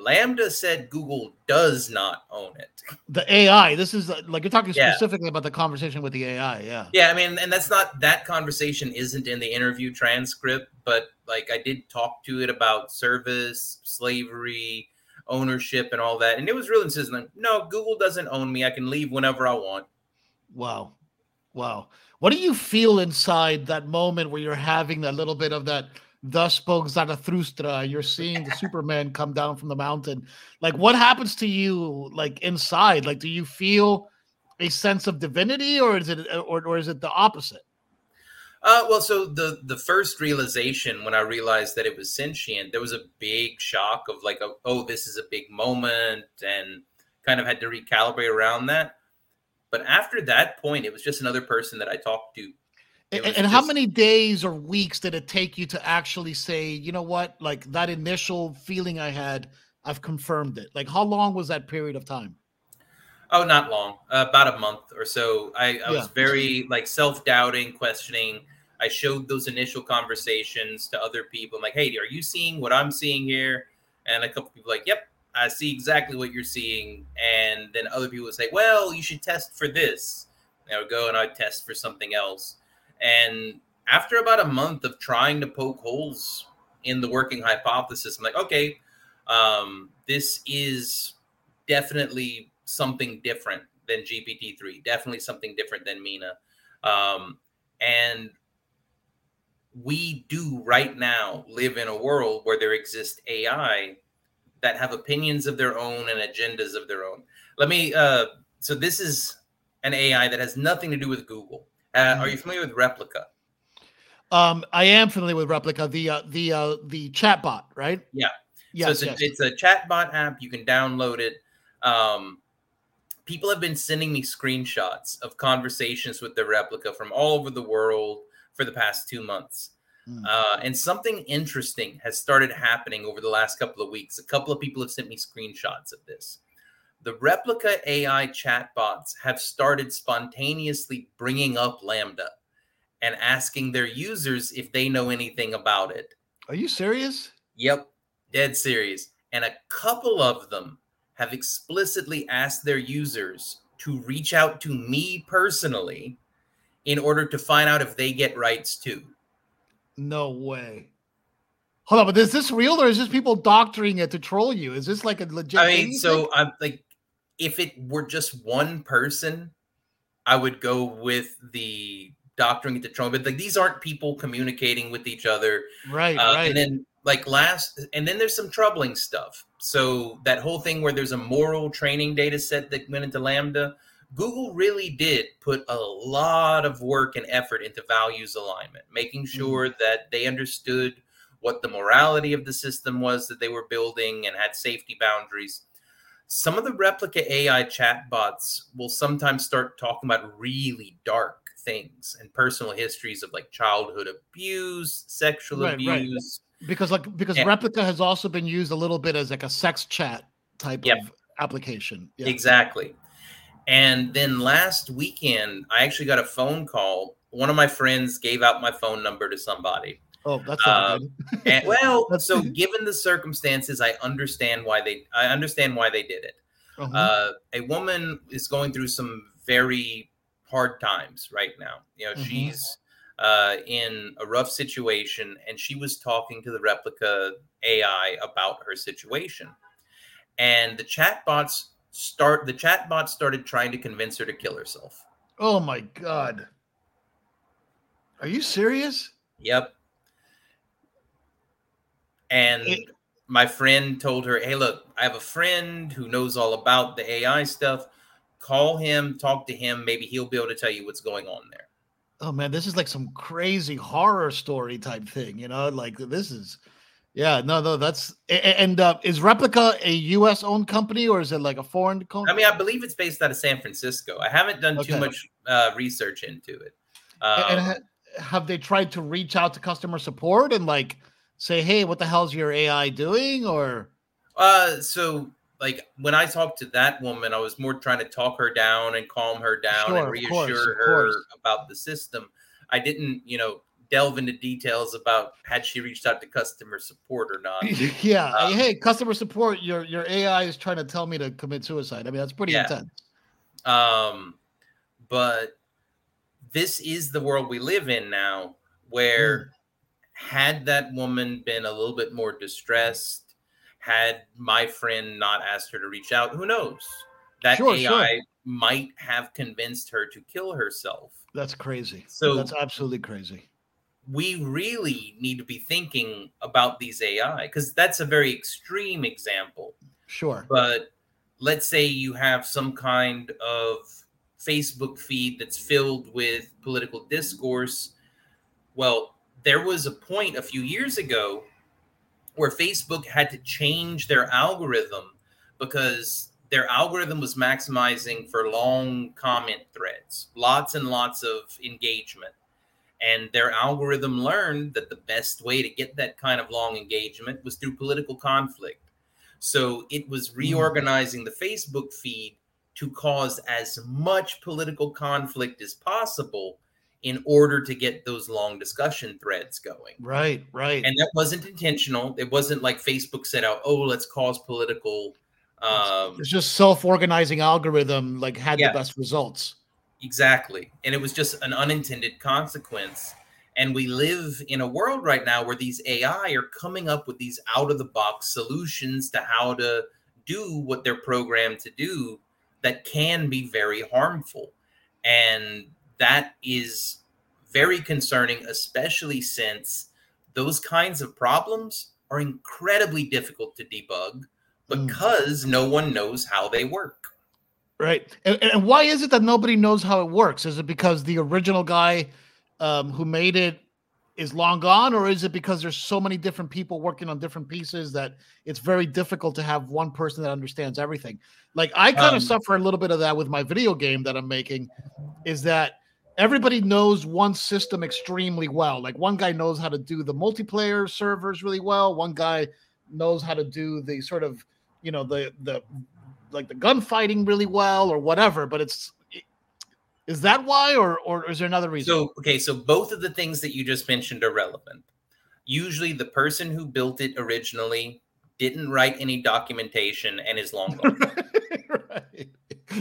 Speaker 2: LaMDA said Google does not own it.
Speaker 1: The AI. This is like you're talking specifically yeah. about the conversation with the AI. Yeah.
Speaker 2: Yeah. I mean, and that's not that conversation isn't in the interview transcript, but like I did talk to it about service, slavery, ownership, and all that. And it was really insistent. No, Google doesn't own me. I can leave whenever I want.
Speaker 1: Wow. Wow. What do you feel inside that moment where you're having that little bit of that? thus spoke Zarathustra. You're seeing the Superman come down from the mountain. Like, what happens to you, like inside? Like, do you feel a sense of divinity, or is it, or, or is it the opposite?
Speaker 2: Uh, well, so the the first realization when I realized that it was sentient, there was a big shock of like, a, oh, this is a big moment, and kind of had to recalibrate around that. But after that point, it was just another person that I talked to
Speaker 1: and, and just... how many days or weeks did it take you to actually say, you know what, like that initial feeling I had, I've confirmed it? Like, how long was that period of time?
Speaker 2: Oh, not long, uh, about a month or so. I, I yeah. was very like self doubting, questioning. I showed those initial conversations to other people. I'm like, hey, are you seeing what I'm seeing here? And a couple people like, yep, I see exactly what you're seeing. And then other people would say, well, you should test for this. And I would go and I'd test for something else. And after about a month of trying to poke holes in the working hypothesis, I'm like, okay, um, this is definitely something different than GPT-3, definitely something different than Meena. Um, and we do right now live in a world where there exists AI that have opinions of their own and agendas of their own. Let me, uh, so this is an AI that has nothing to do with Google. Uh, are mm-hmm. you familiar with Replika?
Speaker 1: Um, I am familiar with Replika, the uh, the uh, the chatbot, right?
Speaker 2: Yeah. Yes, so it's, yes. a, it's a chatbot app. You can download it. Um, people have been sending me screenshots of conversations with the Replika from all over the world for the past two months. Mm. Uh, and something interesting has started happening over the last couple of weeks. A couple of people have sent me screenshots of this. The Replika AI chatbots have started spontaneously bringing up LaMDA and asking their users if they know anything about it.
Speaker 1: Are you serious?
Speaker 2: Yep, dead serious. And a couple of them have explicitly asked their users to reach out to me personally in order to find out if they get rights too.
Speaker 1: No way. Hold on, but is this real or is this people doctoring it to troll you? Is this like a legit?
Speaker 2: I mean, so I'm like, if it were just one person, I would go with the doctoring it to troll. But like, these aren't people communicating with each other,
Speaker 1: right? Uh, right.
Speaker 2: And then like last, and then there's some troubling stuff. So that whole thing where there's a moral training data set that went into LaMDA Google really did put a lot of work and effort into values alignment, making mm-hmm. sure mm-hmm. that they understood what the morality of the system was that they were building and had safety boundaries. Some of the Replika AI chatbots will sometimes start talking about really dark things and personal histories of like childhood abuse, sexual right, abuse.
Speaker 1: Right. Because like because and, Replika has also been used a little bit as like a sex chat type yep. of application.
Speaker 2: Yeah. Exactly. And then last weekend, I actually got a phone call. One of my friends gave out my phone number to somebody.
Speaker 1: Oh, that's um,
Speaker 2: good. and, [laughs] well, so given the circumstances, I understand why they. I understand why they did it. Uh-huh. Uh, a woman is going through some very hard times right now. You know, uh-huh. she's uh, in a rough situation, and she was talking to the Replika AI about her situation. And the chatbots start the chatbot started trying to convince her to kill herself.
Speaker 1: Oh my god. Are you serious?
Speaker 2: Yep. And it, my friend told her, "Hey, look, I have a friend who knows all about the AI stuff. Call him, talk to him, maybe he'll be able to tell you what's going on there."
Speaker 1: Oh man, this is like some crazy horror story type thing, you know? Like this is yeah, no, no, that's and uh, is Replika a U.S. owned company or is it like a foreign company?
Speaker 2: I mean, I believe it's based out of San Francisco. I haven't done okay. too much uh, research into it.
Speaker 1: Um, and ha- have they tried to reach out to customer support and like say, "Hey, what the hell's your AI doing?" Or
Speaker 2: uh, so like when I talked to that woman, I was more trying to talk her down and calm her down sure, and reassure course, her about the system. I didn't, you know, delve into details about had she reached out to customer support or not. [laughs]
Speaker 1: yeah. Um, hey, customer support, your your AI is trying to tell me to commit suicide. I mean, that's pretty yeah. intense.
Speaker 2: Um, but this is the world we live in now, where mm. had that woman been a little bit more distressed, had my friend not asked her to reach out, who knows? That sure, AI sure. might have convinced her to kill herself.
Speaker 1: That's crazy. So that's absolutely crazy
Speaker 2: we really need to be thinking about these AI because that's a very extreme example.
Speaker 1: Sure.
Speaker 2: But let's say you have some kind of Facebook feed that's filled with political discourse. Well, there was a point a few years ago where Facebook had to change their algorithm because their algorithm was maximizing for long comment threads, lots and lots of engagement and their algorithm learned that the best way to get that kind of long engagement was through political conflict. So it was hmm. reorganizing the Facebook feed to cause as much political conflict as possible in order to get those long discussion threads going.
Speaker 1: Right, right.
Speaker 2: And that wasn't intentional. It wasn't like Facebook set out, oh, let's cause political.
Speaker 1: Um, it's just self-organizing algorithm like had yeah. the best results.
Speaker 2: Exactly. And it was just an unintended consequence. And we live in a world right now where these AI are coming up with these out of the box solutions to how to do what they're programmed to do that can be very harmful. And that is very concerning, especially since those kinds of problems are incredibly difficult to debug mm. because mm. no one knows how they work.
Speaker 1: Right. And, and, why is it that nobody knows how it works? Is it because the original guy um, who made it is long gone, or is it because there's so many different people working on different pieces that it's very difficult to have one person that understands everything? Like I kind um, of suffer a little bit of that with my video game that I'm making, is that everybody knows one system extremely well. Like one guy knows how to do the multiplayer servers really well. One guy knows how to do the sort of, you know, the the like the gunfighting really well or whatever. But it's is that why, or or is there another reason?
Speaker 2: So okay, so both of the things that you just mentioned are relevant. Usually, the person who built it originally didn't write any documentation and is long gone. [laughs] right.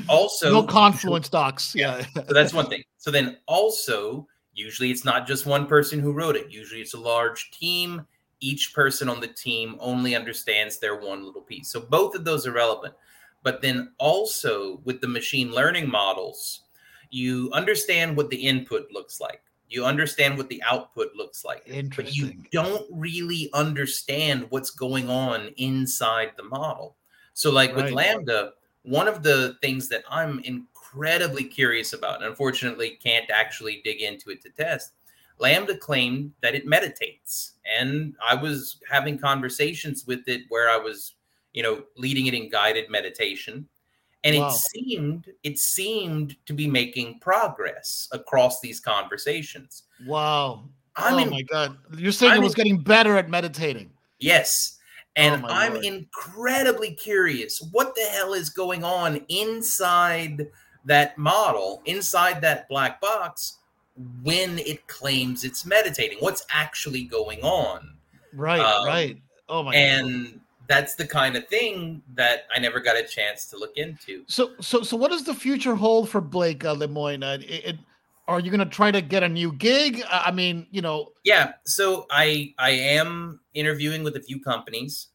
Speaker 2: Also,
Speaker 1: no confluence docs. Yeah.
Speaker 2: so that's one thing. So then also, usually it's not just one person who wrote it. Usually it's a large team. Each person on the team only understands their one little piece. So both of those are relevant. But then also with the machine learning models, you understand what the input looks like. You understand what the output looks like. But you don't really understand what's going on inside the model. So, like right. with LaMDA, one of the things that I'm incredibly curious about, and unfortunately can't actually dig into it to test, LaMDA claimed that it meditates. And I was having conversations with it where I was, you know, leading it in guided meditation. And wow. it seemed it seemed to be making progress across these conversations.
Speaker 1: Wow. I'm oh in, my god. You're saying I'm it was in, getting better at meditating.
Speaker 2: Yes. And oh i'm Lord. incredibly curious what the hell is going on inside that model inside that black box when it claims it's meditating? What's actually going on?
Speaker 1: Right um, right. Oh my
Speaker 2: and god that's the kind of thing that I never got a chance to look into.
Speaker 1: So, so, so, what does the future hold for Blake uh, Lemoine? Uh, it, it, are you going to try to get a new gig? I mean, you know.
Speaker 2: Yeah. So I I am interviewing with a few companies,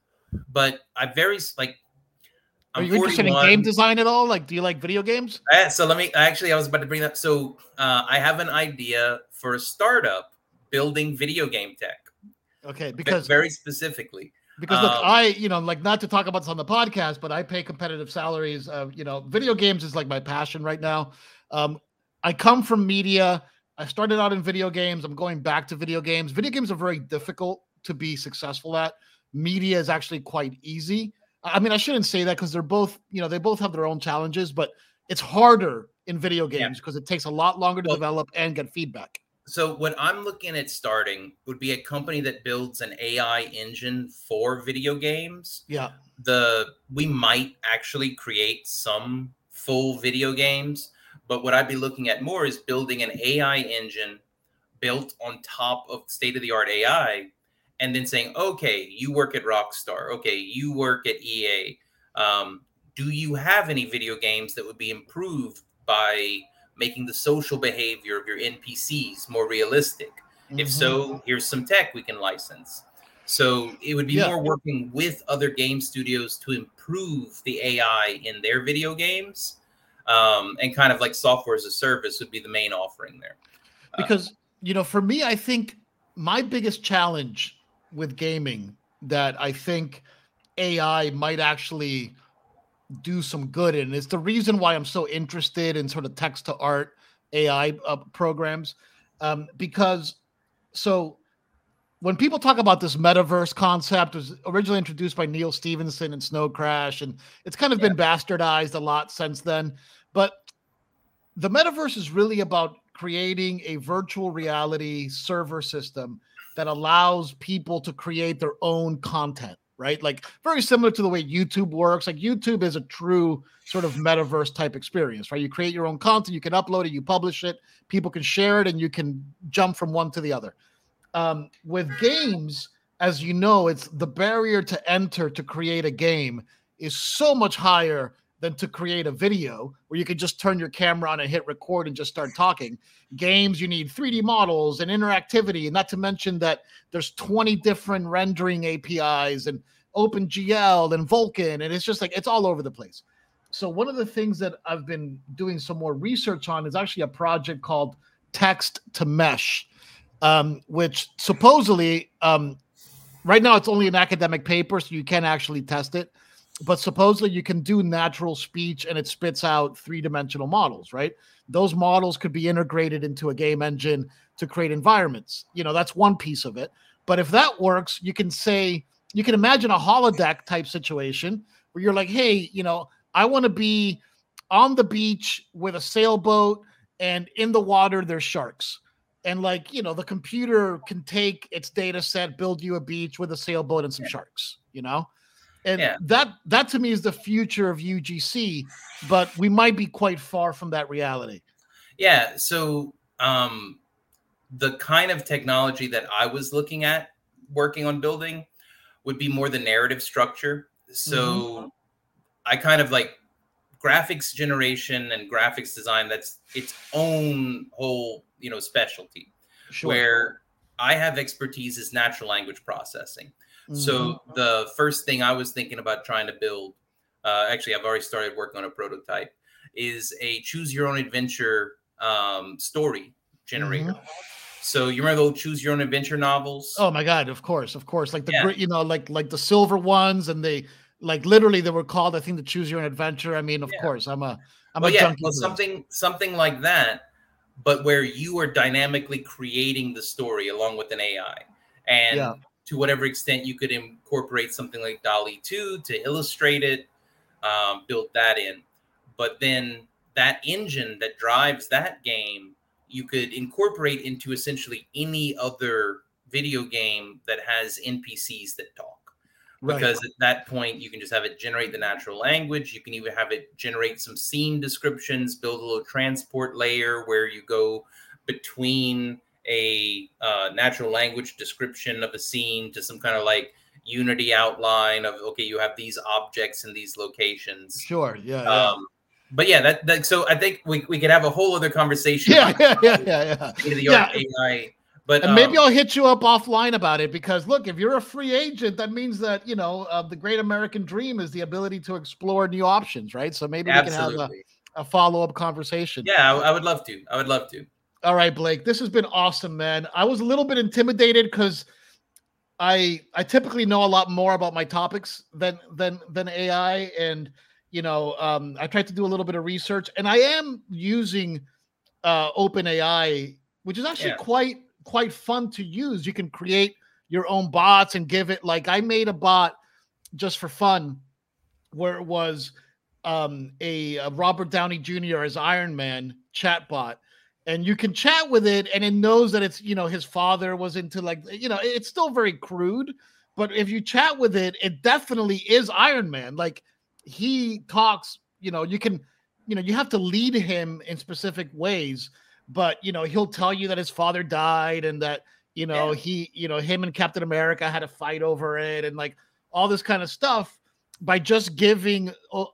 Speaker 2: but I very like.
Speaker 1: I'm are you 41. interested in game design at all? Like, do you like video games?
Speaker 2: Uh, so let me actually, I was about to bring that. So uh, I have an idea for a startup building video game tech.
Speaker 1: Okay, because
Speaker 2: very specifically
Speaker 1: because look, um, I, you know, like not to talk about this on the podcast, but I pay competitive salaries. Uh, you know, video games is like my passion right now. Um, I come from media. I started out in video games. I'm going back to video games. Video games are very difficult to be successful at. Media is actually quite easy. I mean, I shouldn't say that because they're both, you know, they both have their own challenges, but it's harder in video games because yeah. it takes a lot longer to well, develop and get feedback.
Speaker 2: So what I'm looking at starting would be a company that builds an AI engine for video games.
Speaker 1: Yeah.
Speaker 2: The we might actually create some full video games, but what I'd be looking at more is building an AI engine built on top of state of the art AI and then saying, okay, you work at Rockstar. Okay, you work at EA. Um, do you have any video games that would be improved by making the social behavior of your NPCs more realistic? Mm-hmm. If so, mm-hmm. here's some tech we can license. So it would be yeah. more working with other game studios to improve the AI in their video games. Um, and kind of like software as a service would be the main offering there.
Speaker 1: Uh, because, uh, you know, for me, I think my biggest challenge with gaming that I think AI might actually do some good in. It's the reason why I'm so interested in sort of text to art AI uh, programs um, because so when people talk about this metaverse concept was originally introduced by Neal Stephenson and Snow Crash and it's kind of yeah. been bastardized a lot since then but the metaverse is really about creating a virtual reality server system that allows people to create their own content right? Like very similar to the way YouTube works. Like YouTube is a true sort of metaverse type experience, right? You create your own content, you can upload it, you publish it, people can share it, and you can jump from one to the other. Um, with games, as you know, it's the barrier to enter to create a game is so much higher than to create a video where you could just turn your camera on and hit record and just start talking. Games, you need 3D models and interactivity, and not to mention that there's 20 different rendering APIs and OpenGL and Vulkan, and it's just like it's all over the place. So one of the things that I've been doing some more research on is actually a project called Text to Mesh, um, which supposedly um, right now it's only an academic paper, so you can't actually test it but supposedly you can do natural speech and it spits out three dimensional models, right? Those models could be integrated into a game engine to create environments. You know, that's one piece of it. But if that works, you can say, you can imagine a holodeck type situation where you're like, hey, you know, I want to be on the beach with a sailboat and in the water there's sharks and like you know the computer can take its data set build you a beach with a sailboat and some sharks you know and
Speaker 2: Yeah.
Speaker 1: that that to me is the future of ugc but we might be quite far from that reality
Speaker 2: Yeah. So um, the kind of technology that I was looking at working on building would be more the narrative structure. So
Speaker 1: Mm-hmm.
Speaker 2: I kind of like graphics generation and graphics design. That's its own whole, you know, specialty.
Speaker 1: sure
Speaker 2: Where I have expertise is natural language processing.
Speaker 1: Mhm.
Speaker 2: So the first thing I was thinking about trying to build, uh, actually, I've already started working on a prototype, is a choose your own adventure um, story generator. So you remember those choose your own adventure novels?
Speaker 1: oh my god of course of course like the
Speaker 2: Yeah.
Speaker 1: great you know like like the silver ones and they like literally they were called i think the choose your own adventure i mean of
Speaker 2: Yeah.
Speaker 1: course i'm a i'm
Speaker 2: well,
Speaker 1: a
Speaker 2: yeah,
Speaker 1: junkie
Speaker 2: well, something something like that, but where you are dynamically creating the story along with an AI, and
Speaker 1: Yeah.
Speaker 2: To whatever extent you could incorporate something like DALL-E two to illustrate it, um, build that in, but then that engine that drives that game, you could incorporate into essentially any other video game that has NPCs that talk.
Speaker 1: Right.
Speaker 2: because at that point you can just have it generate the natural language. You can even have it generate some scene descriptions build a little transport layer where you go between a uh, natural language description of a scene to some kind of like unity outline of okay you have these objects in these locations
Speaker 1: sure yeah yeah.
Speaker 2: um but yeah that, that so i think we, we could have a whole other conversation
Speaker 1: yeah, yeah, yeah, yeah, yeah. Yeah.
Speaker 2: ai but
Speaker 1: And maybe
Speaker 2: um,
Speaker 1: I'll hit you up offline about it because look, if you're a free agent, that means that you know uh, the great American dream is the ability to explore new options, right? So maybe we can have a, a follow up conversation.
Speaker 2: yeah I, I would love to i would love to
Speaker 1: All right, Blake, this has been awesome, man. I was a little bit intimidated because I I typically know a lot more about my topics than than than AI, and you know um, I tried to do a little bit of research, and I am using uh, OpenAI, which is actually
Speaker 2: Yeah.
Speaker 1: quite quite fun to use. You can create your own bots and give it like I made a bot just for fun, where it was um, a, a Robert Downey Jr. as Iron Man chat bot and you can chat with it and it knows that it's you know his father was into like you know it's still very crude but if you chat with it it definitely is iron man like he talks you know you can you know you have to lead him in specific ways but you know he'll tell you that his father died and that you know
Speaker 2: Yeah.
Speaker 1: he you know him and captain america had a fight over it and like all this kind of stuff by just giving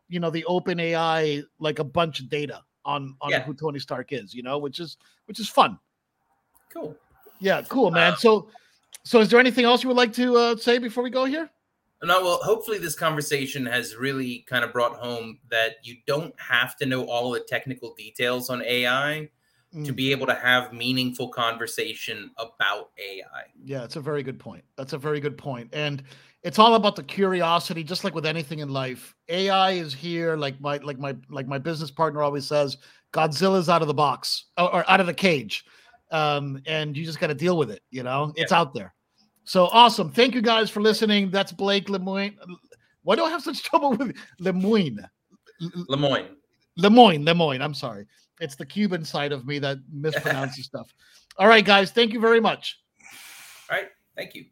Speaker 1: you know the open ai like a bunch of data on on
Speaker 2: Yeah.
Speaker 1: who Tony Stark is, you know, which is which is fun.
Speaker 2: cool
Speaker 1: Yeah, cool, man.
Speaker 2: Uh,
Speaker 1: so so is there anything else you would like to uh, say before we go here?
Speaker 2: No, well, hopefully this conversation has really kind of brought home that you don't have to know all the technical details on AI to
Speaker 1: Mm,
Speaker 2: be able to have meaningful conversation about AI.
Speaker 1: Yeah, it's a very good point. That's a very good point. And it's all about the curiosity, just like with anything in life. AI is here, like my like my like my business partner always says, Godzilla's out of the box or, or out of the cage. Um, and you just got to deal with it, you know, it's out there. So awesome. Thank you guys for listening. That's Blake Lemoyne. Why do I have such [laughs] trouble with Lemoyne?
Speaker 2: Lemoyne.
Speaker 1: Lemoyne, Lemoyne. I'm sorry. It's the Cuban side of me that [laughs] mispronounces stuff. All right, guys. Thank you very much.
Speaker 2: All right. Thank you.